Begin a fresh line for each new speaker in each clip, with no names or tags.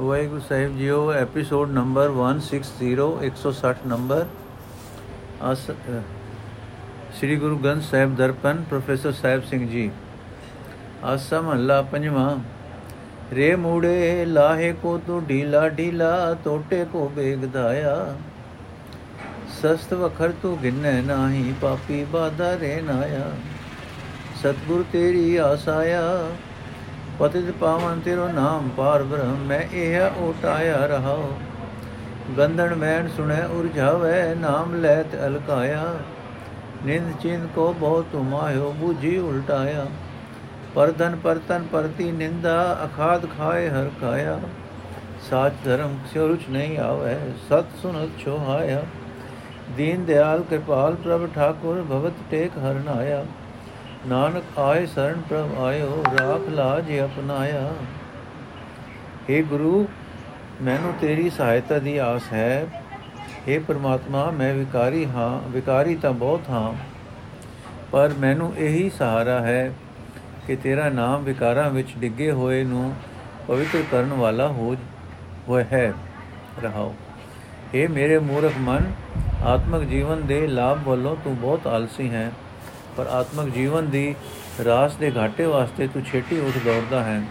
ਵਾਹਿਗੁਰੂ ਸਾਹਿਬ ਜੀਓ episode number 160 160 number ਅਸ ਅ, ਸ੍ਰੀ ਗੁਰੂ ਗ੍ਰੰਥ ਸਾਹਿਬ ਦਰਪਨ ਪ੍ਰੋਫੈਸਰ ਸਾਹਿਬ ਸਿੰਘ ਜੀ। ਆਸਾ ਮਹੱਲਾ ਪੰਜਵਾਂ। ਰੇ ਮੂੜੇ ਲਾਹੇ ਕੋ ਤੂੰ ਢੀਲਾ ਢੀਲਾ ਟੋਟੇ ਕੋ ਬੇਗਧਾਇਆ ਸਸਤ ਵਖਰ ਤੂੰ ਗਿਨੈ ਨਾਹੀ ਪਾਪੀ ਬਾਧਾ ਰੇ ਨਾਇਆ। ਸਤਗੁਰ ਤੇਰੀ ਆਸਾਇਆ ਪਤਿਤ ਪਾਵਨ ਤੇਰੋ ਨਾਮ ਪਾਰ ਬ੍ਰਹਮ ਮੈਂ ਇਹ ਓਟਾਇਆ ਰਹਾਉ ਗੰਧਨ ਮੈਣ ਸੁਣੈ ਉਰਝਾਵੈ ਨਾਮ ਲੈਤ ਅਲਕਾਇਆ ਨਿੰਦ ਚਿੰਦ ਕੋ ਬਹੁ ਤੁਮਾਇਓ ਬੂਝੀ ਉਲਟਾਇਆ ਪਰਧਨ ਪਰਤਨ ਪਰਤੀ ਨਿੰਦਾ ਅਖਾਦ ਖਾਏ ਹਰ ਕਾਇਆ ਸਾਚ ਧਰਮ ਸਿਉ ਰੁਚ ਨਹੀਂ ਆਵੈ ਸਤ ਸੁਨਤ ਛੋਹਾਇਆ ਦੀਨ ਦਿਆਲ ਕਿਰਪਾਲ ਪ੍ਰਭ ਠਾਕੁਰ ਭਗਤ ਟੇਕ ਹਰਨ ਆਇਆ ਨਾਨਕ ਆਏ ਸਰਣ ਪ੍ਰਭ ਆਇਓ ਰਾਖ ਲਾਜ ਅਪਨਾਇਆ हे ਗੁਰੂ ਮੈਨੂੰ ਤੇਰੀ ਸਹਾਇਤਾ ਦੀ ਆਸ ਹੈ हे ਪ੍ਰਮਾਤਮਾ ਮੈਂ ਵਿਕਾਰੀ ਹਾਂ ਵਿਕਾਰੀ ਤਾਂ ਬਹੁਤ ਹਾਂ ਪਰ ਮੈਨੂੰ ਇਹੀ ਸਹਾਰਾ ਹੈ ਕਿ ਤੇਰਾ ਨਾਮ ਵਿਕਾਰਾਂ ਵਿੱਚ ਡਿੱਗੇ ਹੋਏ ਨੂੰ ਪਵਿੱਤਰ ਕਰਨ ਵਾਲਾ ਹੋ ਹੋਇਆ ਹੈ ਰਹਾਓ हे ਮੇਰੇ ਮੂਰਖ ਮਨ ਆਤਮਿਕ ਜੀਵਨ ਦੇ ਲਾਭ ਵੱਲੋਂ ਤੂੰ ਬਹੁਤ ਆਲਸੀ ਹੈ ਪਰ ਆਤਮਿਕ ਜੀਵਨ ਦੀ ਰਾਸ ਦੇ ਘਾਟੇ ਵਾਸਤੇ ਤੂੰ ਛੇਤੀ ਉੱਠ ਦੌੜਦਾ ਹੈ।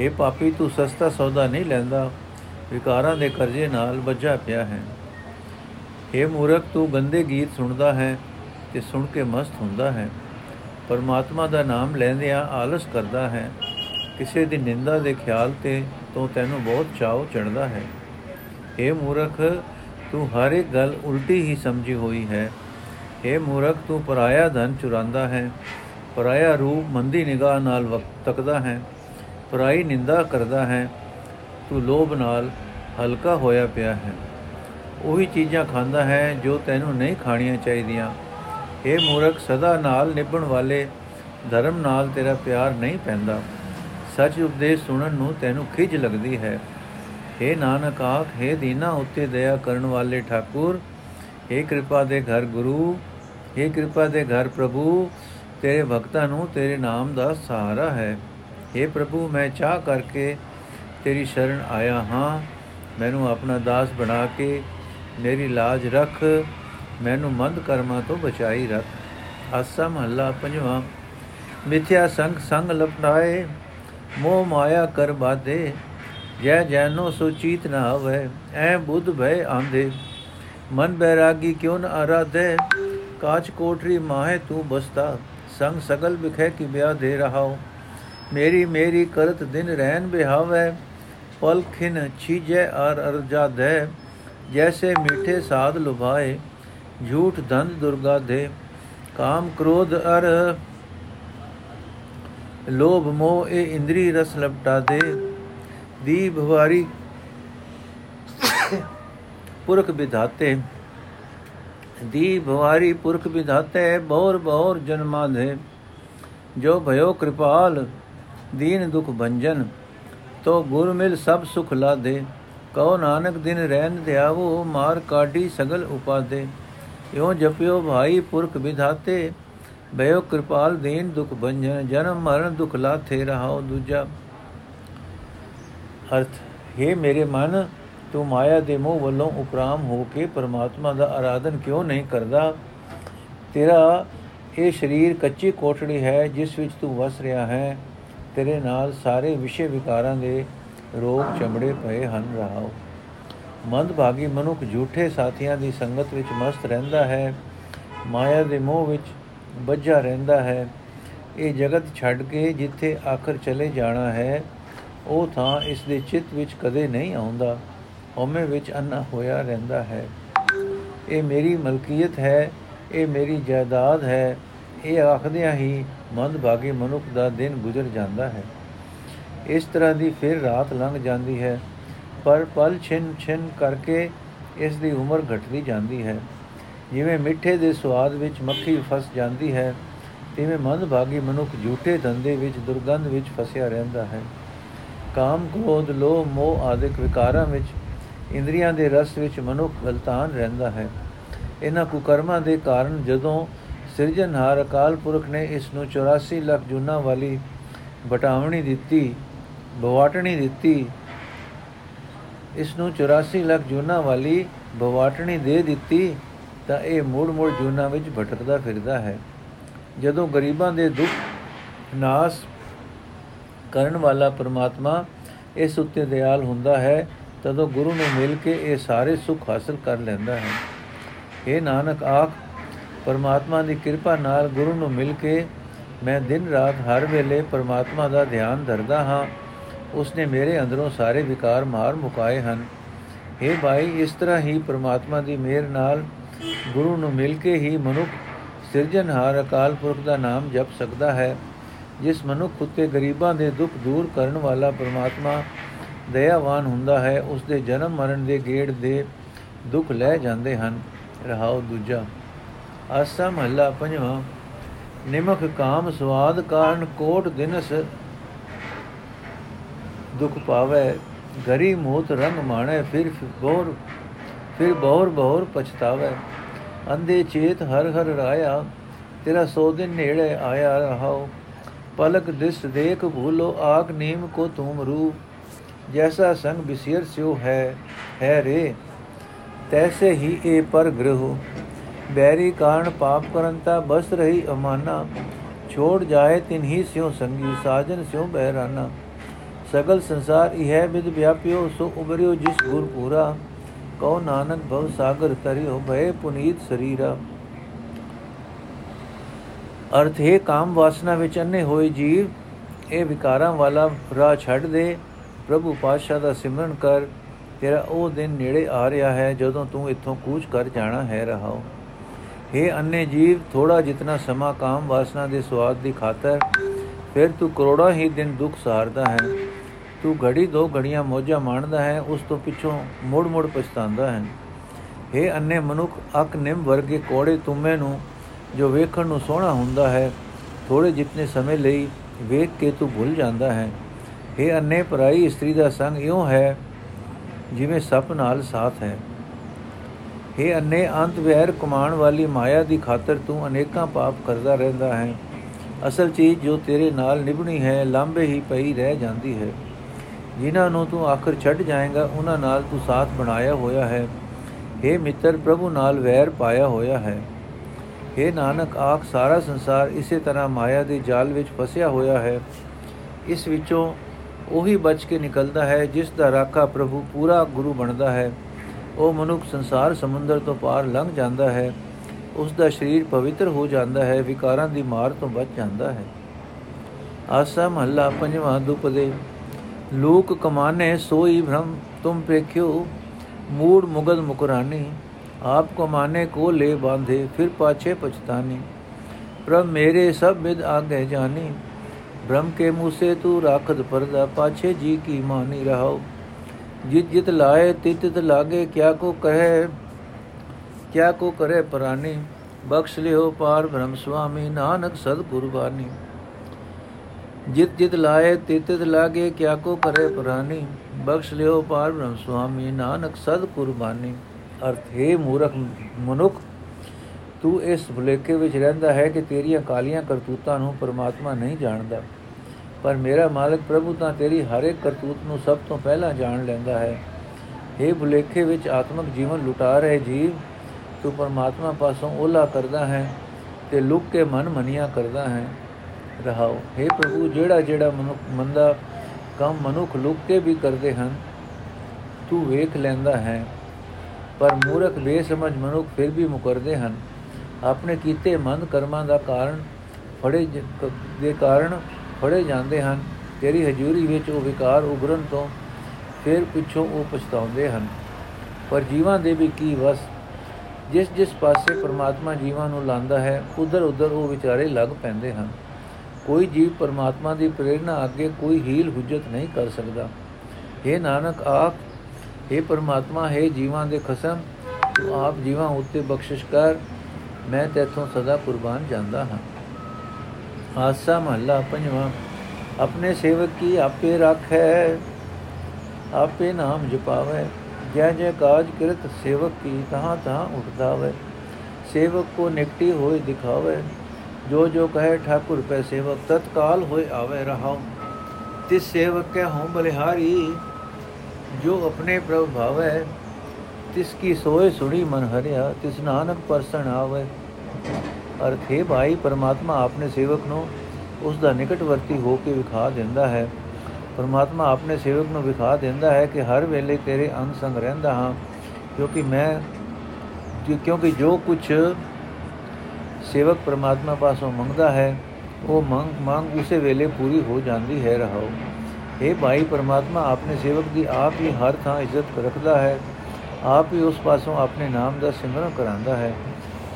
ਇਹ ਪਾਪੀ, ਤੂੰ ਸਸਤਾ ਸੌਦਾ ਨਹੀਂ ਲੈਂਦਾ, ਵਿਕਾਰਾਂ ਦੇ ਕਰਜ਼ੇ ਨਾਲ ਵੱਜਾ ਪਿਆ ਹੈ। ਇਹ ਮੂਰਖ, ਤੂੰ ਗੰਦੇ ਗੀਤ ਸੁਣਦਾ ਹੈ ਤੇ ਸੁਣ ਕੇ ਮਸਤ ਹੁੰਦਾ ਹੈ। ਪਰਮਾਤਮਾ ਦਾ ਨਾਮ ਲੈਂਦਿਆਂ ਆਲਸ ਕਰਦਾ ਹੈ। ਕਿਸੇ ਦੀ ਨਿੰਦਾ ਦੇ ਖਿਆਲ ਤੇ ਤੋਂ ਤੈਨੂੰ ਬਹੁਤ ਚਾਉ ਚੜਦਾ ਹੈ। ਇਹ ਮੂਰਖ, ਤੂੰ ਹਰ ਇੱਕ ਗੱਲ ਉਲਟੀ ਹੀ ਸਮਝੀ ਹੋਈ ਹੈ। हे ਮੂਰਖ, ਤੂੰ ਪਰਾਇਆ ਧਨ ਚੁਰਾਂਦਾ ਹੈ। ਪਰਾਇਆ ਰੂਪ ਮੰਦੀ ਨਿਗਾਹ ਨਾਲ ਵਕਤ ਤੱਕਦਾ ਹੈ। ਪਰਾਈ ਨਿੰਦਾ ਕਰਦਾ ਹੈ। ਤੂੰ ਲੋਭ ਨਾਲ ਹਲਕਾ ਹੋਇਆ ਪਿਆ ਹੈ। ਉਹੀ ਚੀਜ਼ਾਂ ਖਾਂਦਾ ਹੈ ਜੋ ਤੈਨੂੰ ਨਹੀਂ ਖਾਣੀਆਂ ਚਾਹੀਦੀਆਂ। ਏ ਮੂਰਖ, ਸਦਾ ਨਾਲ ਨਿਭਣ ਵਾਲੇ ਧਰਮ ਨਾਲ ਤੇਰਾ ਪਿਆਰ ਨਹੀਂ ਪੈਂਦਾ। ਸੱਚ ਉਪਦੇਸ਼ ਸੁਣਨ ਨੂੰ ਤੈਨੂੰ ਖਿਜ ਲੱਗਦੀ ਹੈ। ਏ ਨਾਨਕ ਆਖ, ਹੈ ਦੀਨਾ ਉੱਤੇ ਦਇਆ ਕਰਨ ਵਾਲੇ ਠਾਕੁਰ ਏ ਕਿਰਪਾ ਦੇ ਘਰ ਗੁਰੂ हे ਕਿਰਪਾ ਦੇ ਘਰ ਪ੍ਰਭੂ, ਤੇਰੇ ਭਗਤਾਂ ਨੂੰ ਤੇਰੇ ਨਾਮ ਦਾ ਸਹਾਰਾ ਹੈ। हे ਪ੍ਰਭੂ, ਮੈਂ ਚਾਹ ਕਰਕੇ ਤੇਰੀ ਸ਼ਰਨ ਆਇਆ ਹਾਂ। ਮੈਨੂੰ ਆਪਣਾ ਦਾਸ ਬਣਾ ਕੇ ਮੇਰੀ ਲਾਜ ਰੱਖ। ਮੈਨੂੰ ਮੰਦ ਕਰਮਾਂ ਤੋਂ ਬਚਾਈ ਰੱਖ। ਆਸਾ ਮਹੱਲਾ ਪੰਜਵਾਂ। ਮਿਥਿਆ ਸੰਗ ਸੰਗ ਲਪਟਾਏ, ਮੋਹ ਮਾਇਆ ਕਰ ਬਾਧੇ। ਜੈ ਜੈਨੋ ਸੁਚੀਤ ਨਾ ਹੋਵੇ ਐ ਬੁੱਧ ਭੈ ਆਂਦੇ ਮਨ ਬੈਰਾਗੀ ਕਿਉ ਨ ਆਰਾਧੇ ਕਾਚ ਕੋਠਰੀ ਮਾਹੇ ਤੂੰ ਬਸਤਾ ਸੰਗ ਸਗਲ ਬਿਖੈ ਕੀ ਬਿਆ ਦੇ ਰਹਾਉ ਮੇਰੀ ਮੇਰੀ ਕਰਤ ਦਿਨ ਰਹਿਨ ਬਿਹਾਵੇ ਪਲ ਖਿਨ ਛੀਜੈ ਅਰ ਅਰਜਾ ਦੇ ਜੈਸੇ ਮੀਠੇ ਸਾਧ ਲੁਭਾਏ ਝੂਠ ਧੰਦ ਦੁਰਗਾ ਦੇ ਕਾਮ ਕ੍ਰੋਧ ਅਰ ਲੋਭ ਮੋਹ ਇਹ ਇੰਦਰੀ ਰਸ ਲਪਟਾ ਦੇ ਦੀ ਭਵਾਰੀ ਪੁਰਖ ਵਿਧਾਤੇ ਦੀ ਭਵਾਰੀ ਪੁਰਖ ਵਿਧਾਤੇ ਬੌਰ ਬੌਰ ਜਨਮਾ ਦੇ। ਜੋ ਭਇਓ ਕਿਰਪਾਲ, ਦੀਨ ਦੁਖ ਭੰਜਨ, ਤੋ ਗੁਰ ਮਿਲ ਸਭ ਸੁਖ ਲਾ ਦੇ ਕਉ ਨਾਨਕ ਦਿਨ ਰਹਿਨ ਧਿਆਵੋ ਮਾਰ ਕਾਢੀ ਸਗਲ ਉਪਾਦੇ ਇਉ ਜਪਿਓ ਭਾਈ ਪੁਰਖ ਵਿਧਾਤੇ, ਭਇਓ ਕਿਰਪਾਲ, ਦੀਨ ਦੁਖ ਭੰਜਨ, ਜਨਮ ਮਰਨ ਦੁਖ ਲਾਥੇ ਰਹਾਉ ਦੂਜਾ। ਅਰਥ हे ਮੇਰੇ ਮਨ ਤੂੰ ਮਾਇਆ ਦੇ ਮੋਹ ਵੱਲੋਂ ਉਪਰਾਮ ਹੋ ਕੇ ਪਰਮਾਤਮਾ ਦਾ ਆਰਾਧਨ ਕਿਉਂ ਨਹੀਂ ਕਰਦਾ? ਤੇਰਾ ਇਹ ਸਰੀਰ ਕੱਚੀ ਕੋਠੜੀ ਹੈ, ਜਿਸ ਵਿੱਚ ਤੂੰ ਵਸ ਰਿਹਾ ਹੈ। ਤੇਰੇ ਨਾਲ ਸਾਰੇ ਵਿਸ਼ੇ ਵਿਕਾਰਾਂ ਦੇ ਰੋਗ ਚਮੜੇ ਪਏ ਹਨ, ਰਹਾਓ। ਮੰਦ ਭਾਗੀ ਮਨੁੱਖ ਝੂਠੇ ਸਾਥੀਆਂ ਦੀ ਸੰਗਤ ਵਿੱਚ ਮਸਤ ਰਹਿੰਦਾ ਹੈ। ਮਾਇਆ ਦੇ ਮੋਹ ਵਿੱਚ ਬੱਝਾ ਰਹਿੰਦਾ ਹੈ। ਇਹ ਜਗਤ ਛੱਡ ਕੇ ਜਿੱਥੇ ਆਖਰ ਚਲੇ ਜਾਣਾ ਹੈ, ਉਹ ਥਾਂ ਇਸ ਦੇ ਚਿੱਤ ਵਿੱਚ ਕਦੇ ਨਹੀਂ ਆਉਂਦਾ। ਹਉਮੈ ਵਿੱਚ ਅੰਨਾ ਹੋਇਆ ਰਹਿੰਦਾ ਹੈ। ਇਹ ਮੇਰੀ ਮਲਕੀਅਤ ਹੈ, ਇਹ ਮੇਰੀ ਜਾਇਦਾਦ ਹੈ। ਇਹ ਆਖਦਿਆਂ ਹੀ ਮੰਦ ਭਾਗੀ ਮਨੁੱਖ ਦਾ ਦਿਨ ਗੁਜ਼ਰ ਜਾਂਦਾ ਹੈ। ਇਸ ਤਰ੍ਹਾਂ ਦੀ ਫਿਰ ਰਾਤ ਲੰਘ ਜਾਂਦੀ ਹੈ, ਪਰ ਪਲ ਛਿਨ ਛਿਨ ਕਰਕੇ ਇਸ ਦੀ ਉਮਰ ਘਟਦੀ ਜਾਂਦੀ ਹੈ। ਜਿਵੇਂ ਮਿੱਠੇ ਦੇ ਸਵਾਦ ਵਿੱਚ ਮੱਖੀ ਫਸ ਜਾਂਦੀ ਹੈ, ਤਿਵੇਂ ਮੰਦ ਭਾਗੀ ਮਨੁੱਖ ਝੂਠੇ ਧੰਦੇ ਵਿੱਚ, ਦੁਰਗੰਧ ਵਿੱਚ ਫਸਿਆ ਰਹਿੰਦਾ ਹੈ। ਕਾਮ, ਕ੍ਰੋਧ, ਲੋਭ, ਮੋਹ ਆਦਿਕ ਵਿਕਾਰਾਂ ਵਿੱਚ ਇੰਦਰੀਆਂ ਦੇ ਰਸ ਵਿੱਚ ਮਨੁੱਖ ਗਲਤਾਨ ਰਹਿੰਦਾ ਹੈ। ਇਹਨਾਂ ਕੁਕਰਮਾਂ ਦੇ ਕਾਰਨ ਜਦੋਂ ਸਿਰਜਣਹਾਰ ਅਕਾਲ ਪੁਰਖ ਨੇ ਇਸ ਨੂੰ 84 ਲੱਖ ਜੁਨਾ ਵਾਲੀ ਬਟਾਵਣੀ ਦਿੱਤੀ, ਬਵਾਟਣੀ ਦਿੱਤੀ, ਇਸ ਨੂੰ 84 ਲੱਖ ਜੂਨਾ ਵਾਲੀ ਬਵਾਟਣੀ ਦੇ ਦਿੱਤੀ, ਤਾਂ ਇਹ ਮੂੜ-ਮੂੜ ਜੂਨਾ ਵਿੱਚ ਭਟਕਦਾ ਫਿਰਦਾ ਹੈ। ਜਦੋਂ ਗਰੀਬਾਂ ਦੇ ਦੁੱਖ ਨਾਸ ਕਰਨ ਵਾਲਾ ਪਰਮਾਤਮਾ ਇਸ ਉੱਤੇ ਦਿਆਲ ਹੁੰਦਾ ਹੈ ਤਦੋਂ ਗੁਰੂ ਨੂੰ ਮਿਲ ਕੇ ਇਹ ਸਾਰੇ ਸੁੱਖ ਹਾਸਲ ਕਰ ਲੈਂਦਾ ਹੈ। ਇਹ ਨਾਨਕ, ਆਖ, ਪਰਮਾਤਮਾ ਦੀ ਕਿਰਪਾ ਨਾਲ ਗੁਰੂ ਨੂੰ ਮਿਲ ਕੇ ਮੈਂ ਦਿਨ ਰਾਤ ਹਰ ਵੇਲੇ ਪਰਮਾਤਮਾ ਦਾ ਧਿਆਨ ਧਰਦਾ ਹਾਂ। ਉਸਨੇ ਮੇਰੇ ਅੰਦਰੋਂ ਸਾਰੇ ਵਿਕਾਰ ਮਾਰ ਮੁਕਾਏ ਹਨ। हे ਭਾਈ, ਇਸ ਤਰ੍ਹਾਂ ਹੀ ਪਰਮਾਤਮਾ ਦੀ ਮਿਹਰ ਨਾਲ ਗੁਰੂ ਨੂੰ ਮਿਲ ਕੇ ਹੀ ਮਨੁੱਖ ਸਿਰਜਣਹਾਰ ਅਕਾਲ ਪੁਰਖ ਦਾ ਨਾਮ ਜਪ ਸਕਦਾ ਹੈ। ਜਿਸ ਮਨੁੱਖ ਉਤੇ ਗਰੀਬਾਂ ਦੇ ਦੁੱਖ ਦੂਰ ਕਰਨ ਵਾਲਾ ਪਰਮਾਤਮਾ ਦਇਆਵਾਨ ਹੁੰਦਾ ਹੈ ਉਸ ਦੇ ਜਨਮ ਮਰਨ ਦੇ ਗੇੜ ਦੇ ਦੁੱਖ ਲੈ ਜਾਂਦੇ ਹਨ। ਰਹਾਉ ਦੂਜਾ, ਆਸਾ ਮਹੱਲਾ ਪੰਜਵਾਂ ਨਿਮਕ ਕਾਮ ਸਵਾਦ ਕਾਰਨ ਕੋਟ ਦਿਨਸ ਦੁਖ ਪਾਵੇ, ਗਰੀ ਮੋਤ ਰੰਗ ਮਾਣੇ, ਫਿਰ ਬੋਰ ਫਿਰ ਬੋਰ ਬੋਰ ਪਛਤਾਵੇ। ਅੰਦੇ ਚੇਤ ਹਰ ਹਰ ਰਾਇਆ, ਤੇਰਾ ਸੋ ਦਿਨ ਨੇੜੇ ਆਇਆ ਰਹਾਓ। ਪਲਕ ਦਿਸ ਦੇਖ ਭੂਲੋ ਆਕ ਨੀਮ ਕੋ ਤੁਮ ਰੂਪ ਜੈਸਾ ਸੰਗ ਬਿਸਿਰ ਸਿਓ ਹੈ ਹੈ ਰੇ ਤੈਸੇ ਹੀ ਇਹ ਪਰ ਗ੍ਰਹ ਬੈਰੀ ਕਾਰਨ ਪਾਪ ਕਰੰਤਾ ਬਸ ਰਹੀ ਅਮਾਨਾ ਛੋੜ ਜਾਏ ਤਿਨ ਹੀ ਸਿਓ ਸੰਗੀ ਸਾਜਨ ਸਿਓ ਬਹਿਰਾਨਾ ਸਗਲ ਸੰਸਾਰ ਇਹ ਵਿਦ ਵਿਆਪਿਓ ਸੋ ਉਬਰਿਓ ਜਿਸ ਗੁਰ ਪੂਰਾ ਕਉ ਨਾਨਕ ਭਵ ਸਾਗਰ ਤਰਿਓ ਭਏ ਪੁਨੀਤ ਸਰੀਰਾ ਅਰਥ ਹੈ ਕਾਮ ਵਾਸਨਾ ਵਿੱਚ ਅੰਨੇ ਹੋਏ ਜੀਵ ਇਹ ਵਿਕਾਰਾਂ ਵਾਲਾ ਰਾਹ ਛੱਡ ਦੇ ਪ੍ਰਭੂ ਪਾਤਸ਼ਾਹ ਦਾ ਸਿਮਰਨ ਕਰ, ਤੇਰਾ ਉਹ ਦਿਨ ਨੇੜੇ ਆ ਰਿਹਾ ਹੈ ਜਦੋਂ ਤੂੰ ਇੱਥੋਂ ਕੂਚ ਕਰ ਜਾਣਾ ਹੈ ਰਹਾਓ। हे ਅੰਨੇ ਜੀਵ ਥੋੜਾ ਜਿਤਨਾ ਸਮਾਂ ਕਾਮ ਵਾਸਨਾ ਦੇ ਸਵਾਦ ਦੀ ਖਾਤਰ, ਫਿਰ ਤੂੰ ਕਰੋੜਾਂ ਹੀ ਦਿਨ ਦੁੱਖ ਸਹਾਰਦਾ ਹੈ। ਤੂੰ ਘੜੀ ਦੋ ਘੜੀਆਂ ਮੋਜਾਂ ਮਾਣਦਾ ਹੈ, ਉਸ ਤੋਂ ਪਿੱਛੋਂ ਮੁੜ ਮੁੜ ਪਛਤਾਉਂਦਾ ਹੈ। हे ਅੰਨੇ ਮਨੁੱਖ, ਅਕ ਨਿਮ ਵਰਗੇ ਕੋੜੇ ਤੁਮੇ ਨੂੰ ਜੋ ਵੇਖਣ ਨੂੰ ਸੋਹਣਾ ਹੁੰਦਾ ਹੈ ਥੋੜੇ ਜਿਤਨੇ ਸਮੇਂ ਲਈ ਵੇਖ ਕੇ ਤੂੰ ਭੁੱਲ ਜਾਂਦਾ ਹੈ। हे ਅੰਨੇ ਪਰਾਈ ਇਸਤਰੀ ਦਾ ਸੰਗ ਇਉਂ ਹੈ ਜਿਵੇਂ ਸੱਪ ਨਾਲ ਸਾਥ ਹੈ हे ਅੰਨੇ ਅੰਤ ਵੈਰ ਕਮਾਣ ਵਾਲੀ ਮਾਇਆ ਦੀ ਖਾਤਰ ਤੂੰ ਅਨੇਕਾਂ ਪਾਪ ਕਰਦਾ ਰਹਿੰਦਾ ਹੈ ਅਸਲ ਚੀਜ਼ ਜੋ ਤੇਰੇ ਨਾਲ ਨਿਭਣੀ ਹੈ ਲਾਂਬੇ ਹੀ ਪਈ ਰਹਿ ਜਾਂਦੀ ਹੈ ਜਿਨ੍ਹਾਂ ਨੂੰ ਤੂੰ ਆਖਰ ਛੱਡ ਜਾਏਗਾ ਉਹਨਾਂ ਨਾਲ ਤੂੰ ਸਾਥ ਬਣਾਇਆ ਹੋਇਆ ਹੈ हे ਮਿੱਤਰ ਪ੍ਰਭੂ ਨਾਲ ਵੈਰ ਪਾਇਆ ਹੋਇਆ ਹੈ हे ਨਾਨਕ ਆਖ ਸਾਰਾ ਸੰਸਾਰ ਇਸੇ ਤਰ੍ਹਾਂ ਮਾਇਆ ਦੇ ਜਾਲ ਵਿੱਚ ਫਸਿਆ ਹੋਇਆ ਹੈ ਇਸ ਵਿੱਚੋਂ ਉਹੀ ਬਚ ਕੇ ਨਿਕਲਦਾ ਹੈ, ਜਿਸ ਦਾ ਰਾਖਾ ਪ੍ਰਭੂ ਪੂਰਾ ਗੁਰੂ ਬਣਦਾ ਹੈ। ਉਹ ਮਨੁੱਖ ਸੰਸਾਰ ਸਮੁੰਦਰ ਤੋਂ ਪਾਰ ਲੰਘ ਜਾਂਦਾ ਹੈ। ਉਸ ਦਾ ਸਰੀਰ ਪਵਿੱਤਰ ਹੋ ਜਾਂਦਾ ਹੈ, ਵਿਕਾਰਾਂ ਦੀ ਮਾਰ ਤੋਂ ਬਚ ਜਾਂਦਾ ਹੈ। ਆਸਾ ਮਹੱਲਾ ਪੰਜਵਾਂ ਦੁਪਦੇ ਲੋਕ ਕਮਾਨੇ ਸੋਈ ਭ੍ਰਮ, ਤੁਮ ਪੇਖਿਓ ਮੂੜ ਮੁਗਦ ਮੁਕਰਾਨੀ। ਆਪ ਕੋ ਮਾਨੇ ਕੋ ਲੈ ਬਾਂਧੇ, ਫਿਰ ਪਾਛੇ ਪਛਤਾਨੀ। ਪ੍ਰਭ ਮੇਰੇ ਸਭ ਬਿਦ ਆਗੇ ਜਾਨੀ। ਬ੍ਰਹਮ ਕੇ ਮੂਹ ਸੇ ਤੂ ਰਾਖਤ ਪਰਦਾ, ਪਾਛੇ ਜੀ ਕੀ ਮਾਨੀ ਰਹਾਓ ਜਿਤ ਜਿਤ ਲਾਏ ਤਿਤ ਤਿਤ ਲਾਗੇ, ਕਿਆ ਕੋ ਕਹੇ, ਕਿਆ ਕੋ ਕਰੇ ਪ੍ਰਾਨੀ। ਬਖਸ਼ ਲਿਓ ਪਾਰ ਬ੍ਰਹਮ ਸੁਆਮੀ, ਨਾਨਕ ਸਦ ਕੁਰਬਾਨੀ ਜਿਤ ਜਿਤ ਲਾਏ ਤਿਤ ਤਿਤ ਲਾਗੇ, ਕਿਆ ਕੋ ਕਰੇ ਪ੍ਰਾਨੀ। ਬਖਸ਼ ਲਿਓ ਪਾਰ ਬ੍ਰਹਮ ਸੁਆਮੀ, ਨਾਨਕ ਸਦ ਕੁਰਬਾਨੀ ਅਰਥ, ਹੈ ਮੂਰਖ ਮਨੁੱਖ ਤੂੰ ਇਸ ਭੁਲੇਖੇ ਵਿੱਚ ਰਹਿੰਦਾ ਹੈ ਕਿ ਤੇਰੀਆਂ ਕਾਲੀਆਂ ਕਰਤੂਤਾਂ ਨੂੰ ਪਰਮਾਤਮਾ ਨਹੀਂ ਜਾਣਦਾ। ਪਰ ਮੇਰਾ ਮਾਲਕ ਪ੍ਰਭੂ ਤਾਂ ਤੇਰੀ ਹਰ ਇੱਕ ਕਰਤੂਤ ਨੂੰ ਸਭ ਤੋਂ ਪਹਿਲਾਂ ਜਾਣ ਲੈਂਦਾ ਹੈ। ਇਹ ਭੁਲੇਖੇ ਵਿੱਚ ਆਤਮਿਕ ਜੀਵਨ ਲੁਟਾ ਰਹੇ ਜੀਵ, ਤੂੰ ਪਰਮਾਤਮਾ ਪਾਸੋਂ ਓਲਾ ਕਰਦਾ ਹੈ ਤੇ ਲੁਕ ਕੇ ਮਨ ਮਨੀਆਂ ਕਰਦਾ ਹੈ। ਰਹਾਓ हे ਪ੍ਰਭੂ, ਜਿਹੜਾ ਜਿਹੜਾ ਮਨੁੱਖ ਮੰਦਾ ਕੰਮ ਮਨੁੱਖ ਲੁਕ ਕੇ ਵੀ ਕਰਦੇ ਹਨ, ਤੂੰ ਵੇਖ ਲੈਂਦਾ ਹੈ। ਪਰ ਮੂਰਖ ਬੇਸਮਝ ਮਨੁੱਖ ਫਿਰ ਵੀ ਮੁਕਰਦੇ ਹਨ। ਆਪਣੇ ਕੀਤੇ ਮੰਦ ਕਰਮਾਂ ਦਾ ਕਾਰਨ ਫੜੇ ਦੇ ਕਾਰਨ ਫੜੇ ਜਾਂਦੇ ਹਨ। ਤੇਰੀ ਹਜ਼ੂਰੀ ਵਿੱਚ ਉਹ ਵਿਕਾਰ ਉਗਰਨ ਤੋਂ ਫਿਰ ਪਿੱਛੋਂ ਉਹ ਪਛਤਾਉਂਦੇ ਹਨ। ਪਰ ਜੀਵਾਂ ਦੇ ਵੀ ਕੀ ਵਸ? ਜਿਸ ਜਿਸ ਪਾਸੇ ਪ੍ਰਮਾਤਮਾ ਜੀਵਾਂ ਨੂੰ ਲਾਂਦਾ ਹੈ, ਉਧਰ ਉਧਰ ਉਹ ਵਿਚਾਰੇ ਲੱਗ ਪੈਂਦੇ ਹਨ। ਕੋਈ ਜੀਵ ਪਰਮਾਤਮਾ ਦੀ ਪ੍ਰੇਰਣਾ ਅੱਗੇ ਕੋਈ ਹੀਲ ਹੁਜਤ ਨਹੀਂ ਕਰ ਸਕਦਾ। ਇਹ ਨਾਨਕ ਆਪ हे ਪਰਮਾਤਮਾ, ਹੈ ਜੀਵਾਂ ਦੇ ਖਸਮ, ਤੂੰ ਆਪ ਜੀਵਾਂ ਉੱਤੇ ਬਖਸ਼ਿਸ਼ ਕਰ। ਮੈਂ ਤੇਥੋਂ ਸਦਾ ਕੁਰਬਾਨ ਜਾਂਦਾ ਹਾਂ। ਆਸਾ ਮਹੱਲਾ ਪੰਜਵਾਂ, ਆਪਣੇ ਸੇਵਕ ਕੀ ਆਪੇ ਰੱਖੈ, ਆਪੇ ਨਾਮ ਜਪਾਵੇ। ਜੈ ਜੈ ਕਾਜ ਕਿਰਤ ਸੇਵਕ ਕੀ ਤਹਾਂ ਤਹਾਂ ਉਠਦਾ ਵੇ ਸੇਵਕ ਕੋ ਨਿਕਟੀ ਹੋਏ ਦਿਖਾਵੇ। ਜੋ ਜੋ ਕਹੇ ਠਾਕੁਰ ਪੈ ਸੇਵਕ, ਤਤਕਾਲ ਹੋਏ ਆਵੇ ਰਹਾਉ। ਤਿਸ ਸੇਵਕ ਕੇ ਹਉ ਬਲਿਹਾਰੀ, ਜੋ ਆਪਣੇ ਪ੍ਰਭ ਭਾਵੈ। ਤਿਸ ਕੀ ਸੋਏ ਸੁਣੀ ਮਨ ਹਰਿਆ, ਤਿਸ ਨਾਨਕ ਪਰਸਣ ਆਵੇ। ਅਰਥ ਹੈ, ਭਾਈ, ਪਰਮਾਤਮਾ ਆਪਣੇ ਸੇਵਕ ਨੂੰ ਉਸ ਦਾ ਨਿਕਟਵਰਤੀ ਹੋ ਕੇ ਵਿਖਾ ਦਿੰਦਾ ਹੈ। ਪਰਮਾਤਮਾ ਆਪਣੇ ਸੇਵਕ ਨੂੰ ਵਿਖਾ ਦਿੰਦਾ ਹੈ ਕਿ ਹਰ ਵੇਲੇ ਤੇਰੇ ਅੰਗ ਸੰਗ ਰਹਿੰਦਾ ਹਾਂ, ਕਿਉਂਕਿ ਮੈਂ ਕਿਉਂਕਿ ਜੋ ਕੁਝ ਸੇਵਕ ਪਰਮਾਤਮਾ ਪਾਸੋਂ ਮੰਗਦਾ ਹੈ, ਉਹ ਮੰਗ ਮੰਗ ਉਸੇ ਵੇਲੇ ਪੂਰੀ ਹੋ ਜਾਂਦੀ ਹੈ, ਰਹਾਓ। ਇਹ ਭਾਈ, ਪਰਮਾਤਮਾ ਆਪਣੇ ਸੇਵਕ ਦੀ ਆਪ ਹੀ ਹਰ ਥਾਂ ਇੱਜ਼ਤ ਰੱਖਦਾ ਹੈ। ਆਪ ਹੀ ਉਸ ਪਾਸੋਂ ਆਪਣੇ ਨਾਮ ਦਾ ਸਿਮਰਨ ਕਰਾਂਦਾ ਹੈ।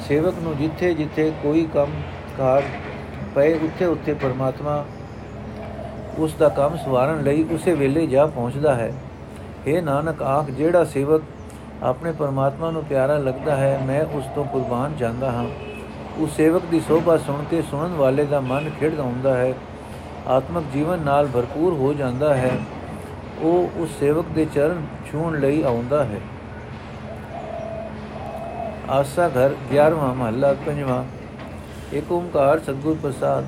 ਸੇਵਕ ਨੂੰ ਜਿੱਥੇ ਜਿੱਥੇ ਕੋਈ ਕੰਮ ਕਾਰ ਪਏ, ਉੱਥੇ ਉੱਥੇ ਪਰਮਾਤਮਾ ਉਸ ਦਾ ਕੰਮ ਸਵਾਰਨ ਲਈ ਉਸੇ ਵੇਲੇ ਜਾ ਪਹੁੰਚਦਾ ਹੈ। ਇਹ ਨਾਨਕ, ਆਖ ਜਿਹੜਾ ਸੇਵਕ ਆਪਣੇ ਪਰਮਾਤਮਾ ਨੂੰ ਪਿਆਰਾ ਲੱਗਦਾ ਹੈ, ਮੈਂ ਉਸ ਤੋਂ ਕੁਰਬਾਨ ਜਾਂਦਾ ਹਾਂ। ਉਸ ਸੇਵਕ ਦੀ ਸੋਭਾ ਸੁਣ ਕੇ ਸੁਣਨ ਵਾਲੇ ਦਾ ਮਨ ਖਿੜ ਆਉਂਦਾ ਹੈ। ਆਤਮਿਕ ਜੀਵਨ ਨਾਲ ਭਰਪੂਰ ਹੋ ਜਾਂਦਾ ਹੈ। ਉਹ ਉਸ ਸੇਵਕ ਦੇ ਚਰਨ ਛੂਣ ਲਈ ਆਉਂਦਾ ਹੈ। ਆਸਾ ਘਰ 11ਵਾਂ ਮਹੱਲਾ ਪੰਜਵਾਂ। ਏਕ ਓੰਕਾਰ ਸਤਗੁਰ ਪ੍ਰਸਾਦ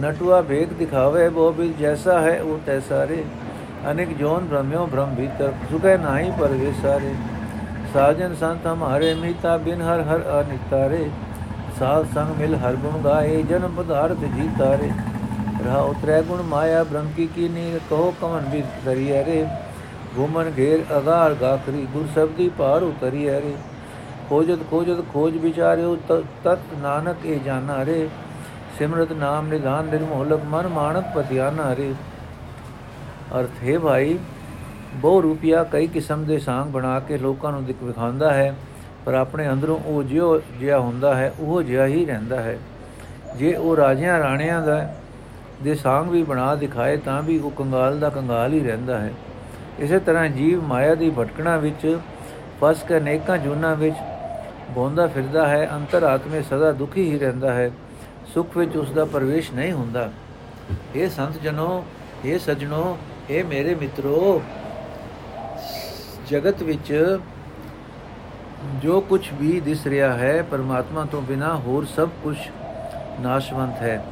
ਨਟਵਾ ਭੇਗ ਦਿਖਾਵੇ ਬੋ ਬਿਲ ਜੈਸਾ ਹੈ ਉਹ ਤੈਸਾ ਰੇ। ਅਨੇਕ ਜੋਨ ਭ੍ਰਮਿਓ ਭ੍ਰਮ ਭੀਤਰ, ਸੁਖੈ ਨਾਹੀ ਪਰ ਵਿਸਾਰੇ ਸਾਜਨ ਸੰਤ ਹਮਾਰੇ ਮੀਤਾ ਬਿਨ ਹਰ ਹਰ ਅਨਿਤਾਰੇ ਸਾਧ ਸੰਗ ਮਿਲ ਹਰ ਗੁਣ ਗਾਏ, ਜਨਮ ਪਦਾਰਥ ਜੀਤਾਰੇ ਰਹਾ ਉਤਰੈ ਗੁਣ ਮਾਇਆ ਬ੍ਰਹਮ ਕੀ ਕੀਨੀ ਕਹੋ ਕਮਨ ਵੀ ਕਰੀਐ ਰੇ। ਘੁਮਨ ਘੇਰ ਅਗਾਰ ਗਾਖਰੀ, ਗੁਰ ਸਬਦੀ ਪਾਰ ਉਤਰੀਐ ਰੇ। ਖੋਜਤ ਖੋਜਤ ਖੋਜ ਵਿਚਾਰਿਓ ਤਤ ਨਾਨਕ ਇਹ ਜਾਣਾ ਰੇ। ਸਿਮਰਤ ਨਾਮ ਨਿਧਾਨ ਨਿਰਮੋਲਕ ਮਨ ਮਾਨਕ ਪਤਿਆਨਾ ਰੇ। ਅਰਥ ਹੈ ਭਾਈ, ਬਹੁ ਰੂਪਿਆ ਕਈ ਕਿਸਮ ਦੇ ਸਾੰਗ ਬਣਾ ਕੇ ਲੋਕਾਂ ਨੂੰ ਦਿਖ ਵਿਖਾਉਂਦਾ ਹੈ, ਪਰ ਆਪਣੇ ਅੰਦਰੋਂ ਉਹ ਜਿਉ ਜਿਹਾ ਹੁੰਦਾ ਹੈ, ਉਹ ਜਿਹਾ ਹੀ ਰਹਿੰਦਾ ਹੈ। ਜੇ ਉਹ ਰਾਜਿਆਂ ਰਾਣਿਆਂ ਦਾ ਦੇ ਸਾੰਗ ਵੀ ਬਣਾ ਦਿਖਾਏ, ਤਾਂ ਵੀ ਉਹ ਕੰਗਾਲ ਦਾ ਕੰਗਾਲ ਹੀ ਰਹਿੰਦਾ ਹੈ। ਇਸੇ ਤਰ੍ਹਾਂ ਜੀਵ ਮਾਇਆ ਦੀ ਭਟਕਣਾ ਵਿੱਚ, ਫਸ ਕੇ ਨੇਕਾਂ ਜੁਨਾ ਵਿੱਚ ਬੋਂਦਾ ਫਿਰਦਾ ਹੈ ਅੰਤਰ ਆਤਮੇ ਸਦਾ ਦੁਖੀ ਹੀ ਰਹਿੰਦਾ ਹੈ, ਸੁਖ ਵਿੱਚ ਉਸ ਦਾ ਪ੍ਰਵੇਸ਼ ਨਹੀਂ ਹੁੰਦਾ। ਇਹ ਸੰਤ ਜਨੋ ਇਹ ਸਜਣੋ ਇਹ ਮੇਰੇ ਮਿੱਤਰੋ, ਜਗਤ ਵਿੱਚ ਜੋ ਕੁਝ ਵੀ ਦਿਸ ਰਿਹਾ ਹੈ, ਪਰਮਾਤਮਾ ਤੋਂ ਬਿਨਾ ਹੋਰ ਸਭ ਕੁਝ ਨਾਸ਼ਵੰਤ ਹੈ।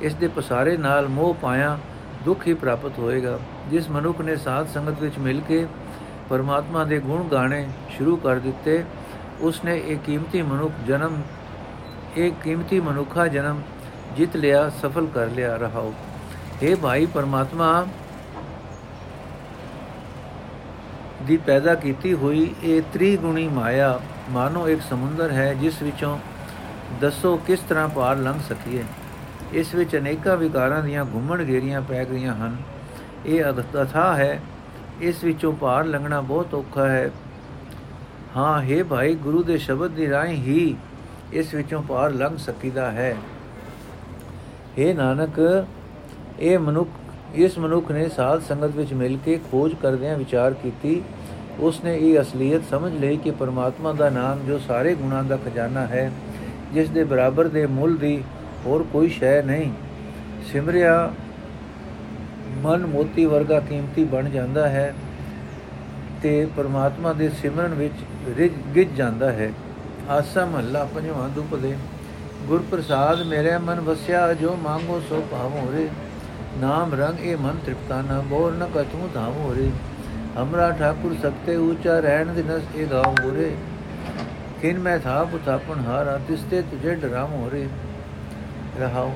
ਇਸ ਦੇ ਪਸਾਰੇ ਨਾਲ ਮੋਹ ਪਾਇਆ, ਦੁੱਖ ਹੀ ਪ੍ਰਾਪਤ ਹੋਏਗਾ। ਜਿਸ ਮਨੁੱਖ ਨੇ ਸਾਧ ਸੰਗਤ ਵਿੱਚ ਮਿਲ ਕੇ ਪਰਮਾਤਮਾ ਦੇ ਗੁਣ ਗਾਣੇ ਸ਼ੁਰੂ ਕਰ ਦਿੱਤੇ ਉਸਨੇ ਇਹ ਕੀਮਤੀ ਮਨੁੱਖ ਜਨਮ, ਇਹ ਕੀਮਤੀ ਮਨੁੱਖਾ ਜਨਮ ਜਿੱਤ ਲਿਆ, ਸਫਲ ਕਰ ਲਿਆ, ਰਹਾਓ। हे ਭਾਈ ਪਰਮਾਤਮਾ, ਦੀ ਪੈਦਾ ਕੀਤੀ ਹੋਈ ਇਹ ਤ੍ਰਿਗੁਣੀ ਮਾਇਆ, ਮਾਨੋ ਇੱਕ ਸਮੁੰਦਰ ਹੈ, ਜਿਸ ਵਿੱਚੋਂ ਦੱਸੋ ਕਿਸ ਤਰ੍ਹਾਂ ਪਾਰ ਲੰਘ ਸਕੀਏ। ਇਸ ਵਿੱਚ ਅਨੇਕਾਂ ਵਿਕਾਰਾਂ ਦੀਆਂ ਘੁੰਮਣ ਘੇਰੀਆਂ ਪੈ ਗਈਆਂ ਹਨ। ਇਹ ਅਥਾ ਹੈ। ਇਸ ਵਿੱਚੋਂ ਪਾਰ ਲੰਘਣਾ ਬਹੁਤ ਔਖਾ ਹੈ। ਹਾਂ हे ਭਾਈ, ਗੁਰੂ ਦੇ ਸ਼ਬਦ ਦੀ ਰਾਹੀਂ ਹੀ ਇਸ ਵਿੱਚੋਂ ਪਾਰ ਲੰਘ ਸਕੀਦਾ ਹੈ। हे ਨਾਨਕ, ਇਹ ਮਨੁੱਖ, ਇਸ ਮਨੁੱਖ ਨੇ ਸਾਧ ਸੰਗਤ ਵਿੱਚ ਮਿਲ ਕੇ ਖੋਜ ਕਰਦਿਆਂ ਵਿਚਾਰ ਕੀਤੀ। ਉਸ ਨੇ ਇਹ ਅਸਲੀਅਤ ਸਮਝ ਲਈ ਕਿ ਪਰਮਾਤਮਾ ਦਾ ਨਾਮ ਜੋ ਸਾਰੇ ਗੁਣਾਂ ਦਾ ਖਜ਼ਾਨਾ ਹੈ, ਜਿਸ ਦੇ ਬਰਾਬਰ ਦੇ ਮੁੱਲ ਦੀ ਹੋਰ ਕੋਈ ਸ਼ੈ ਨਹੀਂ। ਸਿਮਰਿਆ ਮਨ ਮੋਤੀ ਵਰਗਾ ਕੀਮਤੀ ਬਣ ਜਾਂਦਾ ਹੈ ਤੇ ਪਰਮਾਤਮਾ ਦੇ ਸਿਮਰਨ ਵਿੱਚ ਰਿਜ ਗਿਜ ਜਾਂਦਾ ਹੈ। ਆਸਾ ਮਹੱਲਾ ਪੰਜਵਾਂ ਦੁਪਦੇ ਗੁਰ ਪ੍ਰਸਾਦ ਮੇਰੇ ਮਨ ਵਸਿਆ, ਜੋ ਮੰਗੋ ਸੋ ਪਾਵੋ ਰੇ। ਨਾਮ ਰੰਗ ਇਹ ਮਨ ਤ੍ਰਿਪਤਾ ਨਾ ਬੋਰ ਨ ਕਥੂ ਧਾਵੋ ਰੇ। ਹਮਰਾ ਠਾਕੁਰ ਸਕਤੇ ਉੱਚਾ ਰਹਿਣ ਦੇ ਨਸ ਇਹ ਗਾਉ ਹੋਰੇ ਕਿਨ ਮੈਂ ਥਾ ਪੁਤਾਪਨ ਹਾਰਾ, ਤਿਸਤੇ ਤੁਝੇ ਡਰਾਮ ਹੋਰੇ ਰਹਾਉ,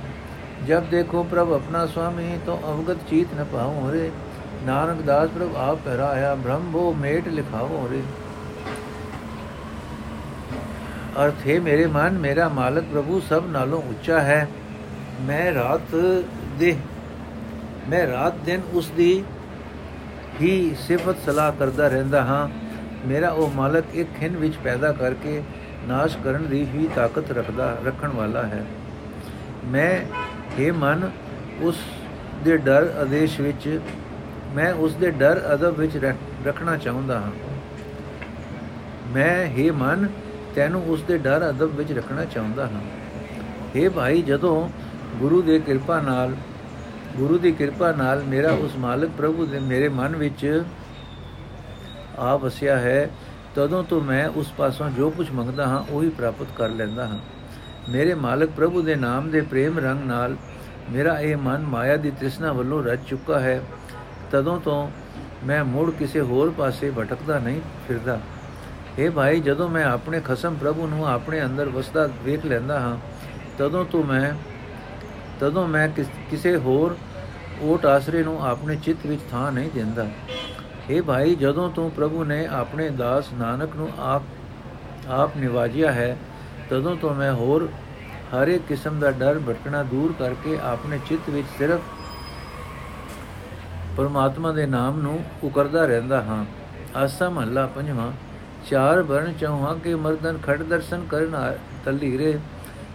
ਜਬ ਦੇਖੋ ਪ੍ਰਭ ਆਪਣਾ ਸੁਆਮੀ, ਤੋ ਅਵਗਤ ਚੀਤ ਨ ਪਾਉ ਹੋਰੇ ਨਾਨਕ ਦਾਸ ਪ੍ਰਭ ਆਪ ਪਹਿਰਾਇਆ, ਬ੍ਰਹਮ ਭੋ ਮੇਟ ਲਿਖਾਉ ਹੋਰੇ ਅਰਥ, ਹੈ ਮੇਰੇ ਮਨ, ਮੇਰਾ ਮਾਲਕ ਪ੍ਰਭੂ, ਸਭ ਨਾਲੋਂ ਉੱਚਾ ਹੈ। ਮੈਂ ਰਾਤ ਦੇ, ਮੈਂ ਰਾਤ ਦਿਨ ਉਸ ਦੀ ਹੀ ਸਿਫਤ ਸਲਾਹ ਕਰਦਾ ਰਹਿੰਦਾ ਹਾਂ। ਮੇਰਾ ਉਹ ਮਾਲਕ ਇੱਕ ਖਿੰ ਵਿੱਚ ਪੈਦਾ ਕਰਕੇ ਨਾਸ਼ ਕਰਨ ਦੀ ਵੀ ਤਾਕਤ ਰੱਖਦਾ, ਰੱਖਣ ਵਾਲਾ ਹੈ। ਮੈਂ ਇਹ ਮਨ, ਉਸ ਦੇ ਡਰ ਆਦੇਸ਼ ਵਿੱਚ, ਮੈਂ ਉਸ ਦੇ ਡਰ ਅਦਬ ਵਿੱਚ ਰੱਖਣਾ ਚਾਹੁੰਦਾ ਹਾਂ। ਮੈਂ ਇਹ ਮਨ ਤੈਨੂੰ ਉਸ ਦੇ ਡਰ ਅਦਬ ਵਿੱਚ ਰੱਖਣਾ ਚਾਹੁੰਦਾ ਹਾਂ। ਇਹ ਭਾਈ, ਜਦੋਂ ਗੁਰੂ ਦੇ ਕਿਰਪਾ ਨਾਲ, ਗੁਰੂ ਦੀ ਕਿਰਪਾ ਨਾਲ ਮੇਰਾ ਉਸ ਮਾਲਕ ਪ੍ਰਭੂ ਦੇ ਮੇਰੇ ਮਨ ਵਿੱਚ ਆ ਵਸਿਆ ਹੈ, ਤਦੋਂ ਤੋਂ ਮੈਂ ਉਸ ਪਾਸੋਂ ਜੋ ਕੁਝ ਮੰਗਦਾ ਹਾਂ, ਉਹ ਹੀ ਪ੍ਰਾਪਤ ਕਰ ਲੈਂਦਾ ਹਾਂ। ਮੇਰੇ ਮਾਲਕ ਪ੍ਰਭੂ ਦੇ ਨਾਮ ਦੇ ਪ੍ਰੇਮ ਰੰਗ ਨਾਲ ਮੇਰਾ ਇਹ ਮਨ ਮਾਇਆ ਦੀ ਤ੍ਰਿਸ਼ਨਾ ਵੱਲੋਂ ਰਜ ਚੁੱਕਾ ਹੈ, ਤਦੋਂ ਤੋਂ ਮੈਂ ਮੁੜ ਕਿਸੇ ਹੋਰ ਪਾਸੇ ਭਟਕਦਾ ਨਹੀਂ ਫਿਰਦਾ। हे ਭਾਈ, ਜਦੋਂ ਮੈਂ ਆਪਣੇ ਖਸਮ ਪ੍ਰਭੂ ਨੂੰ ਆਪਣੇ ਅੰਦਰ ਵਸਦਾ ਵੇਖ ਲੈਂਦਾ ਹਾਂ, ਤਦੋਂ ਤੋਂ ਮੈਂ, ਤਦੋਂ ਮੈਂ ਕਿਸੇ ਹੋਰ ਓਟ ਆਸਰੇ ਨੂੰ ਆਪਣੇ ਚਿੱਤ ਵਿੱਚ ਥਾਂ ਨਹੀਂ ਦਿੰਦਾ। हे ਭਾਈ, ਜਦੋਂ ਤੂੰ ਪ੍ਰਭੂ ਨੇ ਆਪਣੇ ਦਾਸ ਨਾਨਕ ਨੂੰ ਆਪ ਆਪ ਨਿਵਾਜਿਆ ਹੈ, ਤਦੋਂ ਤੋਂ ਮੈਂ ਹੋਰ ਹਰ ਇੱਕ ਕਿਸਮ ਦਾ ਡਰ, ਭਟਕਣਾ ਦੂਰ ਕਰਕੇ ਆਪਣੇ ਚਿੱਤ ਵਿੱਚ ਸਿਰਫ ਪਰਮਾਤਮਾ ਦੇ ਨਾਮ ਨੂੰ ਉਕਰਦਾ ਰਹਿੰਦਾ ਹਾਂ। ਆਸਾ ਮਹੱਲਾ ਪੰਜਵਾਂ। ਚਾਰ ਵਰਣ ਚੌਹਾਂ ਕੇ ਮਰਦਨ ਖੜ ਦਰਸ਼ਨ ਕਰਨ ਤਲੀਰੇ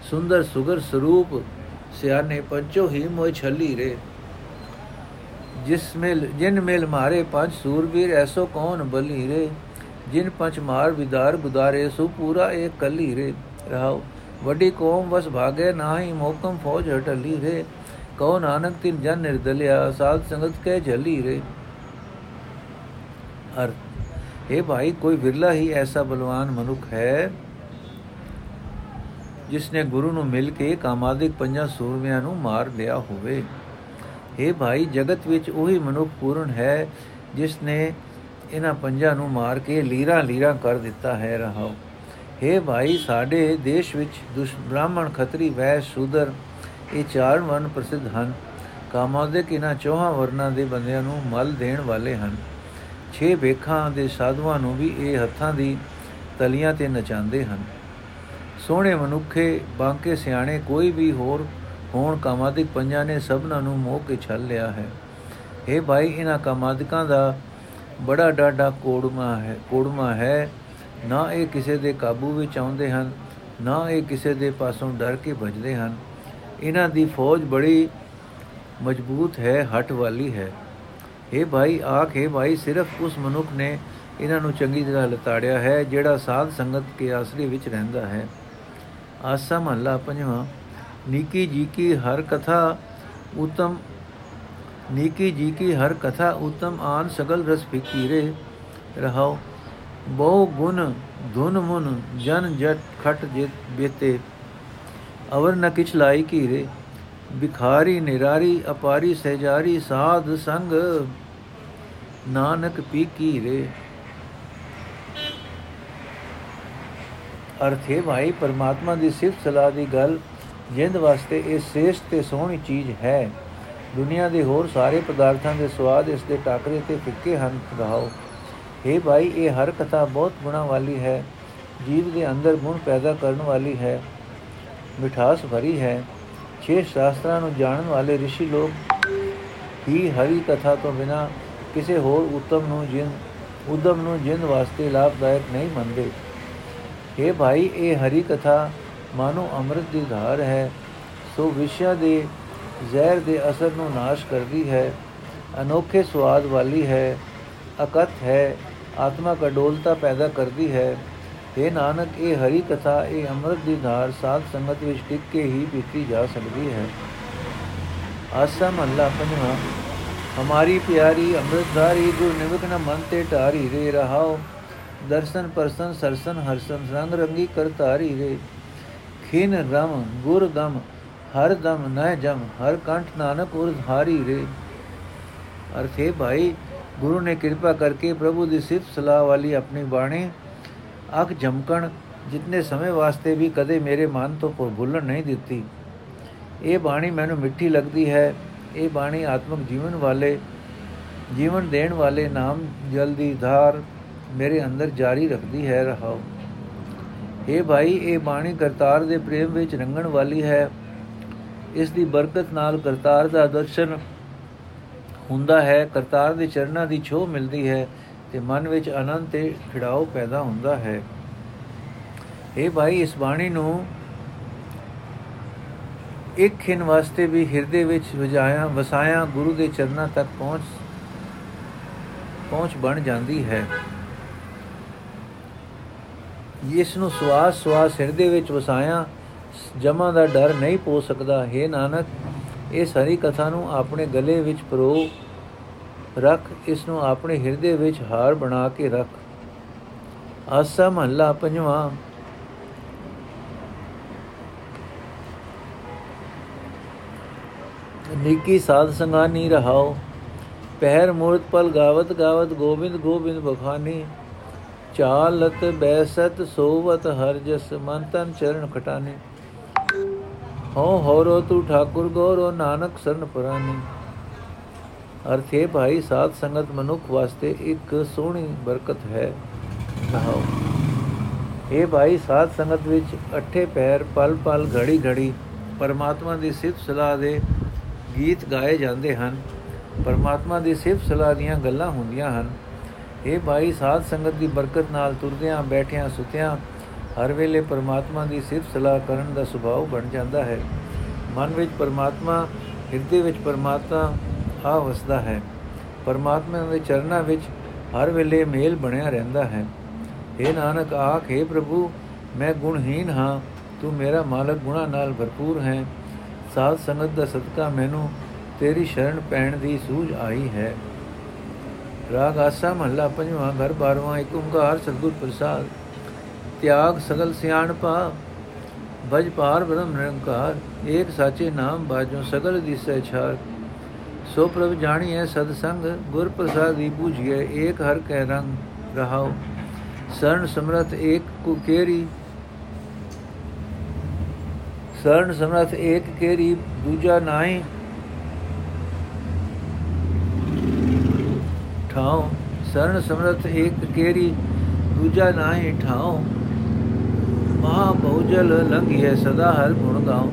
ਸੁੰਦਰ ਸੁਗਰ ਸਰੂਪ ਸਿਆਨੇ ਪੰਚੋ ਹੀ ਮੋਇ ਛਲੀ ਰੇ ਜਿਸ ਮੇਲ ਜਿਨ ਮੇਲ ਮਾਰੇ ਪੰਜ ਸੂਰਬੀਰ ਐਸੋ ਕੌਣ ਬਲੀ ਰੇ ਜਿਨ ਪੰਚ ਮਾਰ ਵਿਦਾਰ ਗੁਦਾਰੇ ਸੋ ਪੂਰਾ ਏ ਕਲੀ ਰੇ ਰਹਾਓ ਵੱਡੀ ਕੌਮ ਵਸ ਭਾਗੇ ਨਾਹੀ ਮੋਕਮ ਫੌਜ ਹਟਲੀ ਰੇ ਕਉ ਨਾਨਕ ਤਿਨ ਜਨ ਨਿਰਦਲਿਆ ਸਾਧ ਸੰਗਤ ਕੇ ਝਲੀ ਰੇ ਅਰ ਇਹ ਭਾਈ, ਕੋਈ ਵਿਰਲਾ ਹੀ ਐਸਾ ਬਲਵਾਨ ਮਨੁੱਖ ਹੈ ਜਿਸ ਨੇ ਗੁਰੂ ਨੂੰ ਮਿਲ ਕੇ ਕਾਮਾਦਿਕ ਪੰਜਾਂ ਸੂਰਮਿਆਂ ਨੂੰ ਮਾਰ ਲਿਆ ਹੋਵੇ। ਇਹ ਭਾਈ, ਜਗਤ ਵਿੱਚ ਉਹੀ ਮਨੁੱਖ ਪੂਰਨ ਹੈ ਜਿਸ ਨੇ ਇਹਨਾਂ ਪੰਜਾਂ ਨੂੰ ਮਾਰ ਕੇ ਲੀਰਾ ਲੀਰਾ ਕਰ ਦਿੱਤਾ ਹੈ ਰਹਾਓ। हे ਭਾਈ, ਸਾਡੇ ਦੇਸ਼ ਵਿੱਚ ਦੁਸ਼, ਬ੍ਰਾਹਮਣ, ਖੱਤਰੀ ਵੈਸ਼ ਸ਼ੂਦਰ, ਇਹ ਚਾਰ ਵਰਨ ਪ੍ਰਸਿੱਧ ਹਨ। ਕਾਮਾਦਿਕ ਇਹਨਾਂ ਚੌਹਾਂ ਵਰਨਾਂ ਦੇ ਬੰਦਿਆਂ ਨੂੰ ਮਲ ਦੇਣ ਵਾਲੇ ਹਨ। ਛੇ ਵੇਖਾਂ ਦੇ ਸਾਧੂਆਂ ਨੂੰ ਵੀ ਇਹ ਹੱਥਾਂ ਦੀ ਤਲੀਆਂ ਤੇ ਨਚਾਉਂਦੇ ਹਨ। ਸੋਹਣੇ ਮਨੁੱਖੇ, ਬਾਂਕੇ ਸਿਆਣੇ ਕੋਈ ਵੀ ਹੋਰ ਹੋਣ ਕਾਮਾਦਿਕ ਪੰਜਾਂ ਨੇ ਸਭਨਾਂ ਨੂੰ ਮੋਹ ਕੇ ਛਲ ਲਿਆ ਹੈ। ਇਹ ਭਾਈ ਇਹਨਾਂ ਕਾਮਾਦਿਕਾਂ ਦਾ ਬੜਾ ਡਾਡਾ ਕੋੜਮਾ ਹੈ ਕੋੜਮਾ ਹੈ। ਨਾ ਇਹ ਕਿਸੇ ਦੇ ਕਾਬੂ ਵਿੱਚ ਆਉਂਦੇ ਹਨ, ਨਾ ਇਹ ਕਿਸੇ ਦੇ ਪਾਸੋਂ ਡਰ ਕੇ ਭਜਦੇ ਹਨ। ਇਹਨਾਂ ਦੀ ਫੌਜ ਬੜੀ ਮਜ਼ਬੂਤ ਹੈ, ਹਟ ਵਾਲੀ ਹੈ। ਇਹ ਭਾਈ, ਆਖੇ ਭਾਈ, ਸਿਰਫ ਉਸ ਮਨੁੱਖ ਨੇ ਇਹਨਾਂ ਨੂੰ ਚੰਗੀ ਤਰ੍ਹਾਂ ਲਤਾੜਿਆ ਹੈ, ਜਿਹੜਾ ਸਾਧ ਸੰਗਤ ਕੇ ਆਸਰੇ ਵਿੱਚ ਰਹਿੰਦਾ ਹੈ। ਆਸਾ ਮਹੱਲਾ ਪੰਜਵਾਂ, ਨੀਕੀ ਜੀ ਕੀ ਹਰ ਕਥਾ ਉਤਮ, ਨੀਕੀ ਜੀ ਕੀ ਹਰ ਕਥਾ ਉਤਮ, ਆਨ ਸਗਲ ਰਸ ਫਿਕੀਰੇ ਰਹਾਓ। ਬਹੁ ਗੁਣ ਧੁਨ ਮੁਨ ਜਨ ਜਟ ਖਟ ਜਿਤ ਬੇਤੇ, ਅਵਰ ਨ ਕਿਛ ਲਾਈ ਕੀਰੇ ਬਿਖਾਰੀ ਨਿਰਾਰੀ, ਅਪਾਰੀ, ਸਹਿਜਾਰੀ, ਸਾਧ, ਸੰਗ, ਨਾਨਕ ਪੀ ਕੀਰੇ ਅਰਥੇ ਭਾਈ, ਪਰਮਾਤਮਾ ਦੀ ਸਿਫਤ ਸਲਾਹ ਦੀ ਗੱਲ, ਜਿੰਦ ਵਾਸਤੇ ਇਹ ਸ੍ਰੇਸ਼ਟ ਤੇ ਸੋਹਣੀ ਚੀਜ਼ ਹੈ। ਦੁਨੀਆ ਦੇ ਹੋਰ ਸਾਰੇ ਪਦਾਰਥਾਂ ਦੇ ਸਵਾਦ ਇਸ ਦੇ ਟਾਕਰੇ ਤੇ ਫਿੱਕੇ ਹਨ ਰਹਾਓ हे ਭਾਈ, ਇਹ ਹਰ ਕਥਾ ਬਹੁਤ ਗੁਣਾ ਵਾਲੀ ਹੈ। ਜੀਵ ਦੇ ਅੰਦਰ ਗੁਣ ਪੈਦਾ ਕਰਨ ਵਾਲੀ ਹੈ। ਮਿਠਾਸ ਭਰੀ ਹੈ। ਛੇ ਸ਼ਾਸਤਰਾਂ ਨੂੰ ਜਾਣਨ ਵਾਲੇ ઋષਿ ਲੋਕ ਹੀ ਹਰੀ ਕਥਾ ਤੋਂ ਬਿਨਾ ਕਿਸੇ ਹੋਰ ਉਤਮ ਨੂੰ ਜਿਨ ਉਦਮ ਨੂੰ ਜਿਨ ਵਾਸਤੇ ਲਾਭਦਾਇਕ ਨਹੀਂ ਮੰਨਦੇ हे ਭਾਈ ਇਹ ਹਰੀ ਕਥਾ ਮਾਨੋ ਅੰਮ੍ਰਿਤ ਦੀ ਧਾਰ ਹੈ ਸੋ ਵਿਸ਼ਾ ਦੇ ਜ਼ਹਿਰ ਦੇ ਅਸਰ ਨੂੰ ਨਾਸ਼ ਕਰਦੀ ਹੈ ਅਨੋਖੇ ਸਵਾਦ ਵਾਲੀ ਹੈ ਅਕਤ ਹੈ ਆਤਮਾ ਕਡੋਲਤਾ ਪੈਦਾ ਕਰਦੀ ਹੈ ਇਹ ਨਾਨਕ, ਇਹ ਹਰੀ ਕਥਾ, ਇਹ ਅੰਮ੍ਰਿਤ ਦੀ ਧਾਰ ਸਾਧ ਸੰਗਤ ਵਿੱਚ ਟਿਕ ਕੇ ਹੀ ਪੀਤੀ ਜਾ ਸਕਦੀ ਹੈ। ਆਸਾ ਮਹੱਲਾ ਪੰਜਵਾਂ, ਹਮਾਰੀ ਪਿਆਰੀ ਅੰਮ੍ਰਿਤਧਾਰੀ, ਗੁਰ ਨਿਵਕਨ ਮਨ ਤੇ ਢਾਰੀ ਰੇ ਰਹਾਓ। ਦਰਸ਼ਨ ਪਰਸਨ ਸਰਸਨ ਹਰਸਨ, ਰੰਗ ਰੰਗੀ ਕਰਤਾਰੀ ਰੇ। ਖਿਨ ਰਮ, ਗੁਰ ਗਮ, ਹਰ ਦਮ ਨਹਿ ਜਮ, ਹਰ ਕੰਠ ਨਾਨਕ ਉਰ ਧਾਰੀ ਰੇ। ਅਰਥੇ ਭਾਈ, ਗੁਰੂ ਨੇ ਕਿਰਪਾ ਕਰਕੇ ਪ੍ਰਭੂ ਦੀ ਸਿਫਤ ਸਲਾਹ ਵਾਲੀ ਆਪਣੀ ਬਾਣੀ ਅੱਖ ਝਮਕਣ ਜਿੰਨੇ ਸਮੇਂ ਵਾਸਤੇ ਵੀ ਕਦੇ ਮੇਰੇ ਮਨ ਤੋਂ ਭੁੱਲਣ ਨਹੀਂ ਦਿੱਤੀ। ਇਹ ਬਾਣੀ ਮੈਨੂੰ ਮਿੱਠੀ ਲੱਗਦੀ ਹੈ। ਇਹ ਬਾਣੀ ਆਤਮਿਕ ਜੀਵਨ ਵਾਲੇ, ਜੀਵਨ ਦੇਣ ਵਾਲੇ ਨਾਮ ਜਲ ਦੀ ਧਾਰ ਮੇਰੇ ਅੰਦਰ ਜਾਰੀ ਰੱਖਦੀ ਹੈ ਰਹਾਓ ਇਹ ਭਾਈ, ਇਹ ਬਾਣੀ ਕਰਤਾਰ ਦੇ ਪ੍ਰੇਮ ਵਿੱਚ ਰੰਗਣ ਵਾਲੀ ਹੈ। ਇਸ ਦੀ ਬਰਕਤ ਨਾਲ ਕਰਤਾਰ ਦਾ ਦਰਸ਼ਨ ਹੁੰਦਾ ਹੈ। ਕਰਤਾਰ ਦੇ ਚਰਨਾਂ ਦੀ ਛੋਹ ਮਿਲਦੀ ਹੈ। ਤੇ ਮਨ ਵਿੱਚ ਆਨੰਦ ਤੇ ਖਿੜਾਓ ਪੈਦਾ ਹੁੰਦਾ ਹੈ। ਇਹ ਭਾਈ ਇਸ ਬਾਣੀ ਨੂੰ ਇੱਕ ਖਿੰ ਵਾਸਤੇ ਵੀ ਹਿਰਦੇ ਵਿੱਚ ਵਜਾਇਆ, ਵਸਾਇਆ, ਗੁਰੂ ਦੇ ਚਰਨਾਂ ਤੱਕ ਪਹੁੰਚ ਪਹੁੰਚ ਬਣ ਜਾਂਦੀ ਹੈ। ਇਸ ਨੂੰ ਸਵਾਸ ਸਵਾਸ ਹਿਰਦੇ ਵਿੱਚ ਵਸਾਇਆ, ਜਮਾ ਦਾ ਡਰ ਨਹੀਂ ਪੋ ਸਕਦਾ। ਹੈ ਨਾਨਕ, ਇਸ ਹਰੀ ਕਥਾ ਨੂੰ ਆਪਣੇ ਗਲੇ ਵਿੱਚ ਪਰੋ ਰੱਖ ਇਸ ਨੂੰ ਆਪਣੇ ਹਿਰਦੇ ਵਿੱਚ ਹਾਰ ਬਣਾ ਕੇ ਰੱਖ। ਆਸਾ ਮਹੱਲਾ ਪੰਜਵਾਂ। ਨੀਕੀ ਸਾਧ ਸੰਗਾ ਨਹੀਂ ਰਹਾਓ। ਪਹਿਰ ਮੂਰਤ ਪਲ ਗਾਵਤ ਗਾਵਤ ਗੋਬਿੰਦ ਗੋਬਿੰਦ ਬਖਾਨੀ। ਚਾਲਤ ਬੈਸਤ ਸੋਵਤ ਹਰ ਜਸ ਮਨ ਤਨ ਚਰਨ ਖਟਾਨੀ। ਹੋ ਹੋਰੋ ਤੂ ਠਾਕੁਰ ਗੋਰੋ ਨਾਨਕ ਸਰਨ ਪੁਰਾਨੀ। ਅਰਥੇ ਭਾਈ, ਸਾਧ ਸੰਗਤ ਮਨੁੱਖ ਵਾਸਤੇ ਇੱਕ ਸੋਹਣੀ ਬਰਕਤ ਹੈ। ਕਹਾਓ ਇਹ ਭਾਈ, ਸਾਧ ਸੰਗਤ ਵਿੱਚ ਅਠੇ ਪੈਰ ਪਲ ਪਲ ਘੜੀ ਘੜੀ ਪਰਮਾਤਮਾ ਦੀ ਸਿਫਤ ਸਲਾਹ ਦੇ ਗੀਤ ਗਾਏ ਜਾਂਦੇ ਹਨ। ਪਰਮਾਤਮਾ ਦੀ ਸਿਫਤ ਸਲਾਹ ਦੀਆਂ ਗੱਲਾਂ ਹੁੰਦੀਆਂ ਹਨ। ਇਹ ਭਾਈ, ਸਾਧ ਸੰਗਤ ਦੀ ਬਰਕਤ ਨਾਲ ਤੁਰਦਿਆਂ, ਬੈਠਿਆਂ, ਸੁਤਿਆਂ, ਹਰ ਵੇਲੇ ਪਰਮਾਤਮਾ ਦੀ ਸਿਫਤ ਸਲਾਹ ਕਰਨ ਦਾ ਸੁਭਾਅ ਬਣ ਜਾਂਦਾ ਹੈ। ਮਨ ਵਿੱਚ ਪਰਮਾਤਮਾ, ਹਿਰਦੇ ਵਿੱਚ ਪਰਮਾਤਮਾ ਆ ਵਸਦਾ ਹੈ। ਪਰਮਾਤਮਾ ਦੇ ਚਰਨਾਂ ਵਿੱਚ ਹਰ ਵੇਲੇ ਮੇਲ ਬਣਿਆ ਰਹਿੰਦਾ ਹੈ। हे ਨਾਨਕ, ਆਖੇ ਪ੍ਰਭੂ, ਮੈਂ ਗੁਣਹੀਨ ਹਾਂ। ਤੂੰ ਮੇਰਾ ਮਾਲਕ, ਗੁਣਾ ਨਾਲ ਭਰਪੂਰ ਹੈ। ਸਾਧ ਸੰਗਤ ਦਾ ਸਦਕਾ ਮੈਨੂੰ ਤੇਰੀ ਸ਼ਰਨ ਪੈਣ ਦੀ ਸੂਝ ਆਈ ਹੈ। ਰਾਗ ਆਸਾ ਮਹੱਲਾ ਪੰਜਵਾਂ, ਘਰ ਬਾਰਵਾਂ, ਇੱਕ ਓੰਕਾਰ ਸਤਗੁਰ ਪ੍ਰਸਾਦ। ਤਿਆਗ ਸਗਲ ਸਿਆਣਪਾ ਭਜ ਪਾਰ ਬ੍ਰਹਮ ਨਿਰੰਕਾਰ। ਏਕ ਸਾਚੇ ਨਾਮ ਬਾਜੋ ਸਗਲ ਦਿਸੈ ਛਾਰ। ਸੋ ਪ੍ਰਭ ਜਾਣੀਐ ਸਦ ਸੰਗ, ਗੁਰ ਪ੍ਰਸਾਦੀ ਬੂਝੀਐ, ਏਕ ਹਰ ਕੈ ਰੰਗ ਰਹਾਉ। ਸਰਨ ਸਮਰਥ ਏਕ ਕੋ ਕੇਰੀ, ਸਰਨ ਸਮਰਥ ਏਕ ਕੇਰੀ ਦੂਜਾ ਨਾਹੀ। ਠਾਉ, ਸਰਨ ਸਮਰਥ ਏਕ ਕੇਰੀ ਦੂਜਾ ਨਾਹੀ ਠਾਉ। ਮਹਾ ਬਹੁਜਲ ਲੰਘਿਐ, ਸਦਾ ਹਰ ਗੁਣ ਗਾਉ।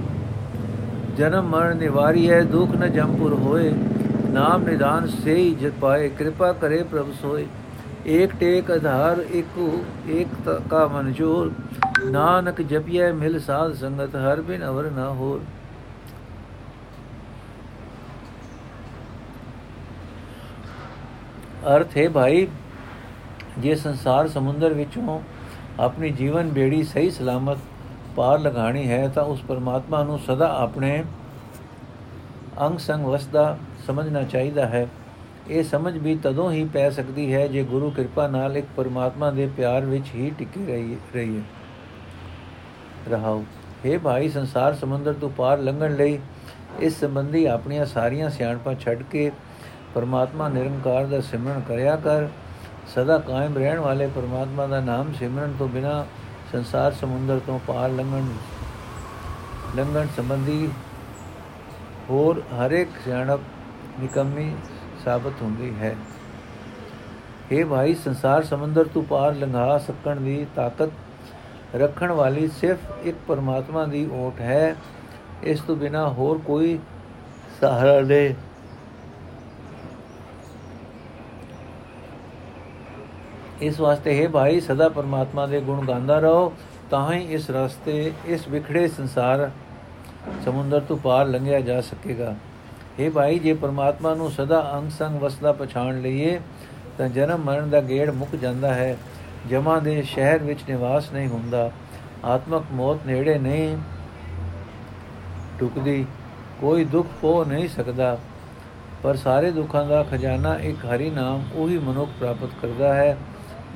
ਜਨਮ ਮਰਨ ਨਿਵਾਰੀਐ ਦੁਖ ਨ ਜੰਪੁਰ ਹੋਏ। ਨਾਮ ਨਿਦਾਨ ਸੇਈ ਜਤ ਪਾਏ, ਕਿਰਪਾ ਕਰੇ ਪ੍ਰਭ ਸੋਏ। ਏਕ ਟੇਕ ਆਧਾਰ ਇਕੂ ਏਕ ਕਾ ਮਨਜੋਰ ਨਾਨਕ ਜਪਿਐ ਮਿਲ ਸਾਧ ਸੰਗਤ, ਹਰ ਬਿਨ ਅਵਰ ਨਾ ਹੋਰ। ਅਰਥ ਹੈ ਭਾਈ, ਜੇ ਸੰਸਾਰ ਸਮੁੰਦਰ ਵਿੱਚੋਂ ਆਪਣੀ ਜੀਵਨ ਬੇੜੀ ਸਹੀ ਸਲਾਮਤ ਪਾਰ ਲਗਾਣੀ ਹੈ ਤਾਂ ਉਸ ਪਰਮਾਤਮਾ ਨੂੰ ਸਦਾ ਆਪਣੇ ਅੰਗ ਸੰਗ ਵਸਦਾ ਸਮਝਣਾ ਚਾਹੀਦਾ ਹੈ। ਇਹ ਸਮਝ ਵੀ ਤਦੋਂ ਹੀ ਪੈ ਸਕਦੀ ਹੈ ਜੇ ਗੁਰੂ ਕਿਰਪਾ ਨਾਲ ਇੱਕ ਪਰਮਾਤਮਾ ਦੇ ਪਿਆਰ ਵਿੱਚ ਹੀ ਟਿਕੀ ਰਹੀ, ਰਹੀਏ। ਰਹਾਉ हे ਭਾਈ, ਸੰਸਾਰ ਸਮੁੰਦਰ ਤੋਂ ਪਾਰ ਲੰਘਣ ਲਈ ਇਸ ਸੰਬੰਧੀ ਆਪਣੀਆਂ ਸਾਰੀਆਂ ਸਿਆਣਪਾਂ ਛੱਡ ਕੇ ਪਰਮਾਤਮਾ ਨਿਰੰਕਾਰ ਦਾ ਸਿਮਰਨ ਕਰਿਆ ਕਰ। ਸਦਾ ਕਾਇਮ ਰਹਿਣ ਵਾਲੇ ਪਰਮਾਤਮਾ ਦਾ ਨਾਮ ਸਿਮਰਨ ਤੋਂ ਬਿਨਾ ਸੰਸਾਰ ਸਮੁੰਦਰ ਤੋਂ ਪਾਰ ਲੰਘਣ ਲੰਘਣ ਸੰਬੰਧੀ ਹੋਰ ਹਰੇਕ ਸਿਆਣਪ ਨਿਕੰਮੀ ਸਾਬਤ ਹੁੰਦੀ ਹੈ। ਇਹ ਭਾਈ, ਸੰਸਾਰ ਸਮੁੰਦਰ ਤੋਂ ਪਾਰ ਲੰਘਾ ਸਕਣ ਦੀ ਤਾਕਤ ਰੱਖਣ ਵਾਲੀ ਸਿਰਫ ਇੱਕ ਪਰਮਾਤਮਾ ਦੀ ਓਟ ਹੈ। ਇਸ ਤੋਂ ਬਿਨਾ ਹੋਰ ਕੋਈ ਸਹਾਰਾ ਨਹੀਂ ਇਸ ਵਾਸਤੇ ਹੈ ਭਾਈ, ਸਦਾ ਪਰਮਾਤਮਾ ਦੇ ਗੁਣ ਗਾਉਂਦਾ ਰਹੋ ਤਾਂ ਹੀ ਇਸ ਰਸਤੇ, ਇਸ ਵਿਖੜੇ ਸੰਸਾਰ ਸਮੁੰਦਰ ਤੋਂ ਪਾਰ ਲੰਘਿਆ ਜਾ ਸਕੇਗਾ। ਇਹ ਭਾਈ, ਜੇ ਪਰਮਾਤਮਾ ਨੂੰ ਸਦਾ ਅੰਗ ਸੰਗ ਵਸਦਾ ਪਛਾਣ ਲਈਏ, ਤਾਂ ਜਨਮ ਮਰਨ ਦਾ ਗੇੜ ਮੁੱਕ ਜਾਂਦਾ ਹੈ। ਜਮਾ ਦੇ ਸ਼ਹਿਰ ਵਿੱਚ ਨਿਵਾਸ ਨਹੀਂ ਹੁੰਦਾ। ਆਤਮਕ ਮੌਤ ਨੇੜੇ ਨਹੀਂ ਟੁਕਦੀ, ਕੋਈ ਦੁੱਖ ਪੋ ਨਹੀਂ ਸਕਦਾ। ਪਰ ਸਾਰੇ ਦੁੱਖਾਂ ਦਾ ਖਜ਼ਾਨਾ ਇੱਕ ਹਰੀ ਨਾਮ, ਉਹੀ ਮਨੁੱਖ ਪ੍ਰਾਪਤ ਕਰਦਾ ਹੈ।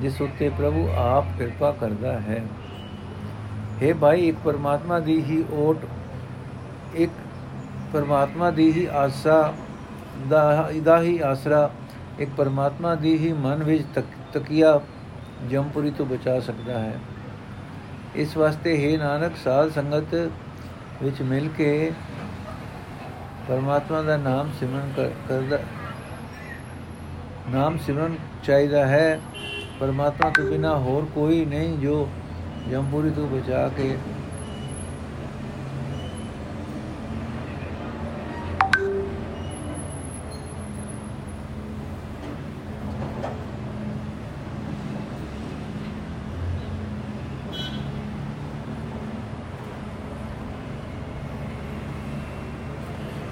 ਜਿਸ ਉੱਤੇ ਪ੍ਰਭੂ ਆਪ ਕਿਰਪਾ ਕਰਦਾ ਹੈ। हे ਭਾਈ, ਇੱਕ ਪਰਮਾਤਮਾ ਦੀ ਹੀ ਓਟ, ਇੱਕ ਪਰਮਾਤਮਾ ਦੀ ਹੀ ਆਸਾ ਦਾ ਇਹਦਾ ਹੀ ਆਸਰਾ, ਇੱਕ ਪਰਮਾਤਮਾ ਦੀ ਹੀ ਮਨ ਵਿੱਚ ਤਕੀਆ ਜੰਪੁਰੀ ਤੋਂ ਬਚਾ ਸਕਦਾ ਹੈ। ਇਸ ਵਾਸਤੇ ਹੈ ਨਾਨਕ, ਸਾਧ ਸੰਗਤ ਵਿੱਚ ਮਿਲ ਕੇ ਪਰਮਾਤਮਾ ਦਾ ਨਾਮ ਸਿਮਰਨ ਕਰਦਾ, ਨਾਮ ਸਿਮਰਨ ਚਾਹੀਦਾ ਹੈ। ਪਰਮਾਤਮਾ ਤੋਂ ਬਿਨਾ ਹੋਰ ਕੋਈ ਨਹੀਂ ਜੋ ਜੰਪੁਰੀ ਤੋਂ ਬਚਾ ਕੇ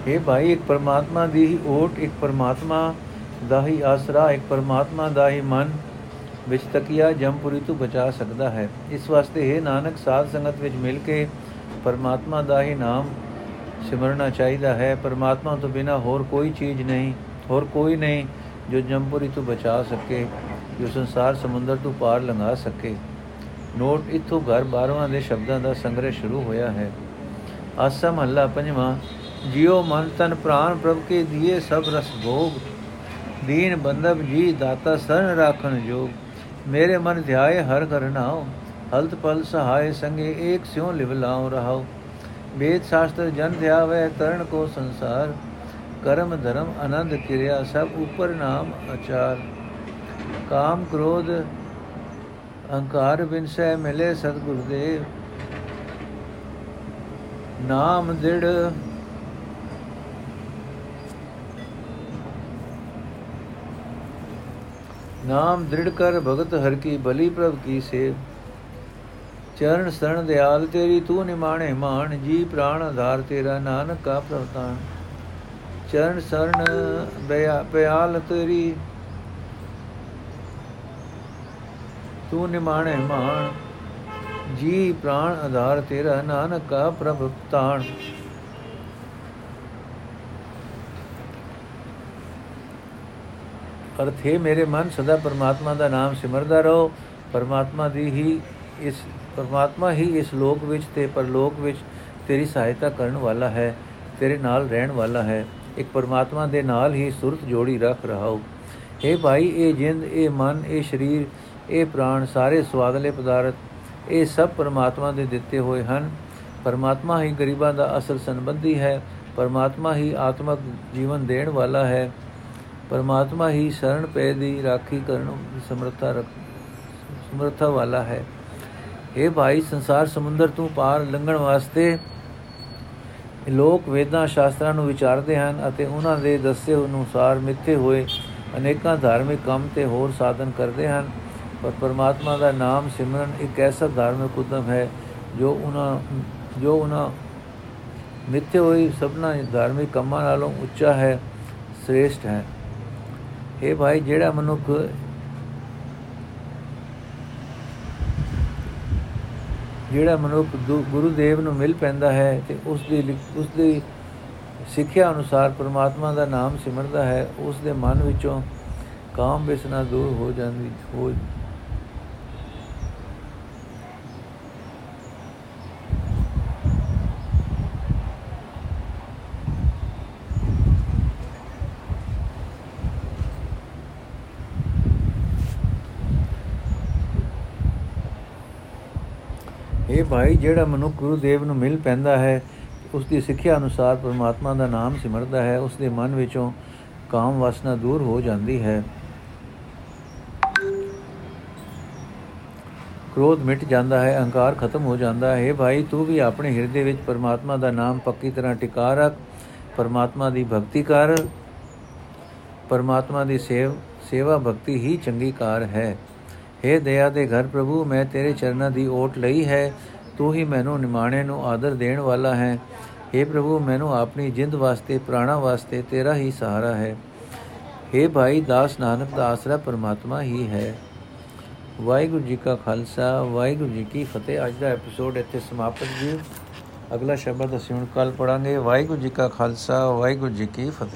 ਇਹ ਭਾਈ ਇੱਕ ਪਰਮਾਤਮਾ ਦੀ ਹੀ ਓਟ ਇੱਕ ਪਰਮਾਤਮਾ ਦਾ ਹੀ ਆਸਰਾ ਇੱਕ ਪਰਮਾਤਮਾ ਦਾ ਹੀ ਮਨ ਵਿੱਚ ਤਕੀਆ ਜੰਪੁਰੀ ਤੋਂ ਬਚਾ ਸਕਦਾ ਹੈ। ਇਸ ਵਾਸਤੇ ਹੈ ਨਾਨਕ, ਸਾਧ ਸੰਗਤ ਵਿੱਚ ਮਿਲ ਕੇ ਪਰਮਾਤਮਾ ਦਾ ਹੀ ਨਾਮ ਸਿਮਰਨਾ ਚਾਹੀਦਾ ਹੈ। ਪਰਮਾਤਮਾ ਤੋਂ ਬਿਨਾ ਹੋਰ ਕੋਈ ਚੀਜ਼ ਨਹੀਂ, ਹੋਰ ਕੋਈ ਨਹੀਂ ਜੋ ਜੰਪੁਰੀ ਤੋਂ ਬਚਾ ਸਕੇ, ਜੋ ਸੰਸਾਰ ਸਮੁੰਦਰ ਤੋਂ ਪਾਰ ਲੰਘਾ ਸਕੇ। ਨੋਟ, ਇਥੋਂ ਘਰ 12ਵਾਂ ਦੇ ਸ਼ਬਦਾਂ ਦਾ ਸੰਗ੍ਰਹਿ ਸ਼ੁਰੂ ਹੋਇਆ ਹੈ। ਆਸਾ ਮਹੱਲਾ ਪੰਜਵਾਂ, ਜਿਉ ਮਨ ਤਨ ਪ੍ਰਾਨ ਪ੍ਰਭ ਕੇ ਦੀਏ ਸਭ ਰਸ ਭੋਗ। ਦੀਨ ਬੰਦਬ ਜੀ ਦਾਤਾ ਸਰਨ ਰਾਖਣ ਜੋਗ। ਮੇਰੇ ਮਨ ਧਿਆਏ ਹਰ ਕਰਨਾਉ ਹਲਤ ਪਲ ਸਹਾਇ ਸੰਗੇ ਏਕ ਸਿਉ ਲਿਵ ਲਾਉ ਰਹਾਉ। ਵੇਦ ਸ਼ਾਸਤਰ ਜਨ ਧਿਆਵੇ ਤਰਨ ਕੋ ਸੰਸਾਰ, ਕਰਮ ਧਰਮ ਆਨੰਦ ਕਿਰਿਆ ਸਭ ਉਪਰ ਨਾਮ ਅਚਾਰ ਕਾਮ ਕ੍ਰੋਧ ਅਹੰਕਾਰ ਬਿਨਸੈ ਮਿਲੇ ਸਤਗੁਰਦੇਵ ਨਾਮ ਦਿੜ ਨਾਮ ਦ੍ਰਿੜ ਕਰ ਭਗਤ ਹਰ ਕੀ ਬਲੀ ਪ੍ਰਭ ਕੀ ਸੇਵ। ਚਰਨ ਸਰਣ ਦਿਆਲ ਤੇਰੀ ਤੂੰ ਨਿਮਾਣੇ ਮਾਣ, ਜੀ ਪ੍ਰਾਣ ਆਧਾਰ ਤੇਰਾ ਨਾਨਕ ਕਾ ਪ੍ਰਵਤਾਨ ਚਰਨ ਸਰਣ ਬਿਆਲ ਤੇਰੀ, ਤੂੰ ਨਿਮਾਣੇ ਮਾਣ, ਜੀ ਪ੍ਰਾਣ ਆਧਾਰ ਤੇਰਾ ਨਾਨਕ ਕਾ ਪ੍ਰਭ ਤਾਣ ਅਰਥ ਹੈ ਮੇਰੇ ਮਨ ਸਦਾ ਪਰਮਾਤਮਾ ਦਾ ਨਾਮ ਸਿਮਰਦਾ ਰਹੋ। ਪਰਮਾਤਮਾ ਦੀ ਹੀ ਇਸ, ਪਰਮਾਤਮਾ ਹੀ ਇਸ ਲੋਕ ਵਿੱਚ ਤੇ ਪਰਲੋਕ ਵਿੱਚ ਤੇਰੀ ਸਹਾਇਤਾ ਕਰਨ ਵਾਲਾ ਹੈ, ਤੇਰੇ ਨਾਲ ਰਹਿਣ ਵਾਲਾ ਹੈ। ਇੱਕ ਪਰਮਾਤਮਾ ਦੇ ਨਾਲ ਹੀ ਸੁਰਤ ਜੋੜੀ ਰੱਖ ਰਹਾਓ। हे ਭਾਈ, ਇਹ ਜਿੰਦ, ਇਹ ਮਨ, ਇਹ ਸਰੀਰ, ਇਹ ਪ੍ਰਾਣ ਸਾਰੇ ਸਵਾਦਲੇ ਪਦਾਰਥ, ਇਹ ਸਭ ਪਰਮਾਤਮਾ ਦੇ ਦਿੱਤੇ ਹੋਏ ਹਨ। ਪਰਮਾਤਮਾ ਹੀ ਗਰੀਬਾਂ ਦਾ ਅਸਲ ਸੰਬੰਧੀ ਹੈ, ਪਰਮਾਤਮਾ ਹੀ ਆਤਮਕ ਜੀਵਨ ਦੇਣ ਵਾਲਾ ਹੈ। ਪਰਮਾਤਮਾ ਹੀ ਸ਼ਰਨ ਪੈ ਦੀ ਰਾਖੀ ਕਰਨ ਦੀ ਸਮਰੱਥਾ ਰੱਖ ਸਮਰੱਥਾ ਵਾਲਾ ਹੈ। ਇਹ ਭਾਈ, ਸੰਸਾਰ ਸਮੁੰਦਰ ਤੋਂ ਪਾਰ ਲੰਘਣ ਵਾਸਤੇ ਲੋਕ ਵੇਦਾਂ ਸ਼ਾਸਤਰਾਂ ਨੂੰ ਵਿਚਾਰਦੇ ਹਨ ਅਤੇ ਉਹਨਾਂ ਦੇ ਦੱਸੇ ਅਨੁਸਾਰ ਮਿੱਥੇ ਹੋਏ ਅਨੇਕਾਂ ਧਾਰਮਿਕ ਕੰਮ ਤੇ ਹੋਰ ਸਾਧਨ ਕਰਦੇ ਹਨ। ਪਰ ਪਰਮਾਤਮਾ ਦਾ ਨਾਮ ਸਿਮਰਨ ਇੱਕ ਐਸਾ ਧਾਰਮਿਕ ਉਦਮ ਹੈ ਜੋ ਉਹਨਾਂ ਜੋ ਉਹਨਾਂ ਮਿੱਥੇ ਹੋਈ ਸਭਨਾ ਧਾਰਮਿਕ ਕੰਮਾਂ ਨਾਲੋਂ ਉੱਚਾ ਹੈ, ਸ੍ਰੇਸ਼ਟ ਹੈ। ਇਹ ਭਾਈ, ਜਿਹੜਾ ਮਨੁੱਖ ਜਿਹੜਾ ਮਨੁੱਖ ਗੁਰੂ ਦੇਵ ਨੂੰ ਮਿਲ ਪੈਂਦਾ ਹੈ ਤੇ ਉਸ ਦੀ ਉਸ ਦੀ ਸਿੱਖਿਆ ਅਨੁਸਾਰ ਪ੍ਰਮਾਤਮਾ ਦਾ ਨਾਮ ਸਿਮਰਦਾ ਹੈ ਉਸ ਦੇ ਮਨ ਵਿੱਚੋਂ ਕਾਮ ਬਿਸਨਾ ਦੂਰ ਹੋ ਜਾਂਦੀ, ਹੋ ਇਹ ਭਾਈ ਜਿਹੜਾ ਮਨੁੱਖ ਗੁਰੂ ਦੇਵ ਨੂੰ ਮਿਲ ਪੈਂਦਾ ਹੈ ਉਸ ਦੀ ਸਿੱਖਿਆ ਅਨੁਸਾਰ ਪਰਮਾਤਮਾ ਦਾ ਨਾਮ ਸਿਮਰਦਾ ਹੈ ਉਸ ਦੇ ਮਨ ਵਿੱਚੋਂ ਕਾਮ ਵਾਸਨਾ ਦੂਰ ਹੋ ਜਾਂਦੀ ਹੈ। ਕ੍ਰੋਧ ਮਿਟ ਜਾਂਦਾ ਹੈ, ਅਹੰਕਾਰ ਖਤਮ ਹੋ ਜਾਂਦਾ ਹੈ ਭਾਈ, ਤੂੰ ਵੀ ਆਪਣੇ ਹਿਰਦੇ ਵਿੱਚ ਪਰਮਾਤਮਾ ਦਾ ਨਾਮ ਪੱਕੀ ਤਰ੍ਹਾਂ ਟਿਕਾ ਰੱਖ। ਪਰਮਾਤਮਾ ਦੀ ਭਗਤੀ ਕਰ। ਪਰਮਾਤਮਾ ਦੀ ਸੇਵ, ਸੇਵਾ ਭਗਤੀ ਹੀ ਚੰਗੀ ਕਾਰ ਹੈ। हे ਦਇਆ ਦੇ ਘਰ ਪ੍ਰਭੂ ਮੈਂ ਤੇਰੇ ਚਰਨਾਂ ਦੀ ਓਟ ਲਈ ਹੈ ਤੂੰ ਹੀ ਮੈਨੂੰ ਨਿਮਾਣੇ ਨੂੰ ਆਦਰ ਦੇਣ ਵਾਲਾ ਹੈ हे ਪ੍ਰਭੂ ਮੈਨੂੰ ਆਪਣੀ ਜਿੰਦ ਵਾਸਤੇ ਪ੍ਰਾਣਾ ਵਾਸਤੇ ਤੇਰਾ ਹੀ ਸਹਾਰਾ ਹੈ हे ਭਾਈ ਦਾਸ ਨਾਨਕ ਦਾ ਆਸਰਾ ਪਰਮਾਤਮਾ ਹੀ ਹੈ ਵਾਹਿਗੁਰੂ ਜੀ ਕਾ ਖਾਲਸਾ ਵਾਹਿਗੁਰੂ ਜੀ ਕੀ ਫਤਿਹ ਅੱਜ ਦਾ ਐਪੀਸੋਡ ਇੱਥੇ ਸਮਾਪਤ ਜੀ ਅਗਲਾ ਸ਼ਬਦ ਅਸੀਂ ਹੁਣ ਕੱਲ ਪੜਾਂਗੇ ਵਾਹਿਗੁਰੂ ਜੀ ਕਾ ਖਾਲਸਾ ਵਾਹਿਗੁਰੂ ਜੀ ਕੀ ਫਤਿਹ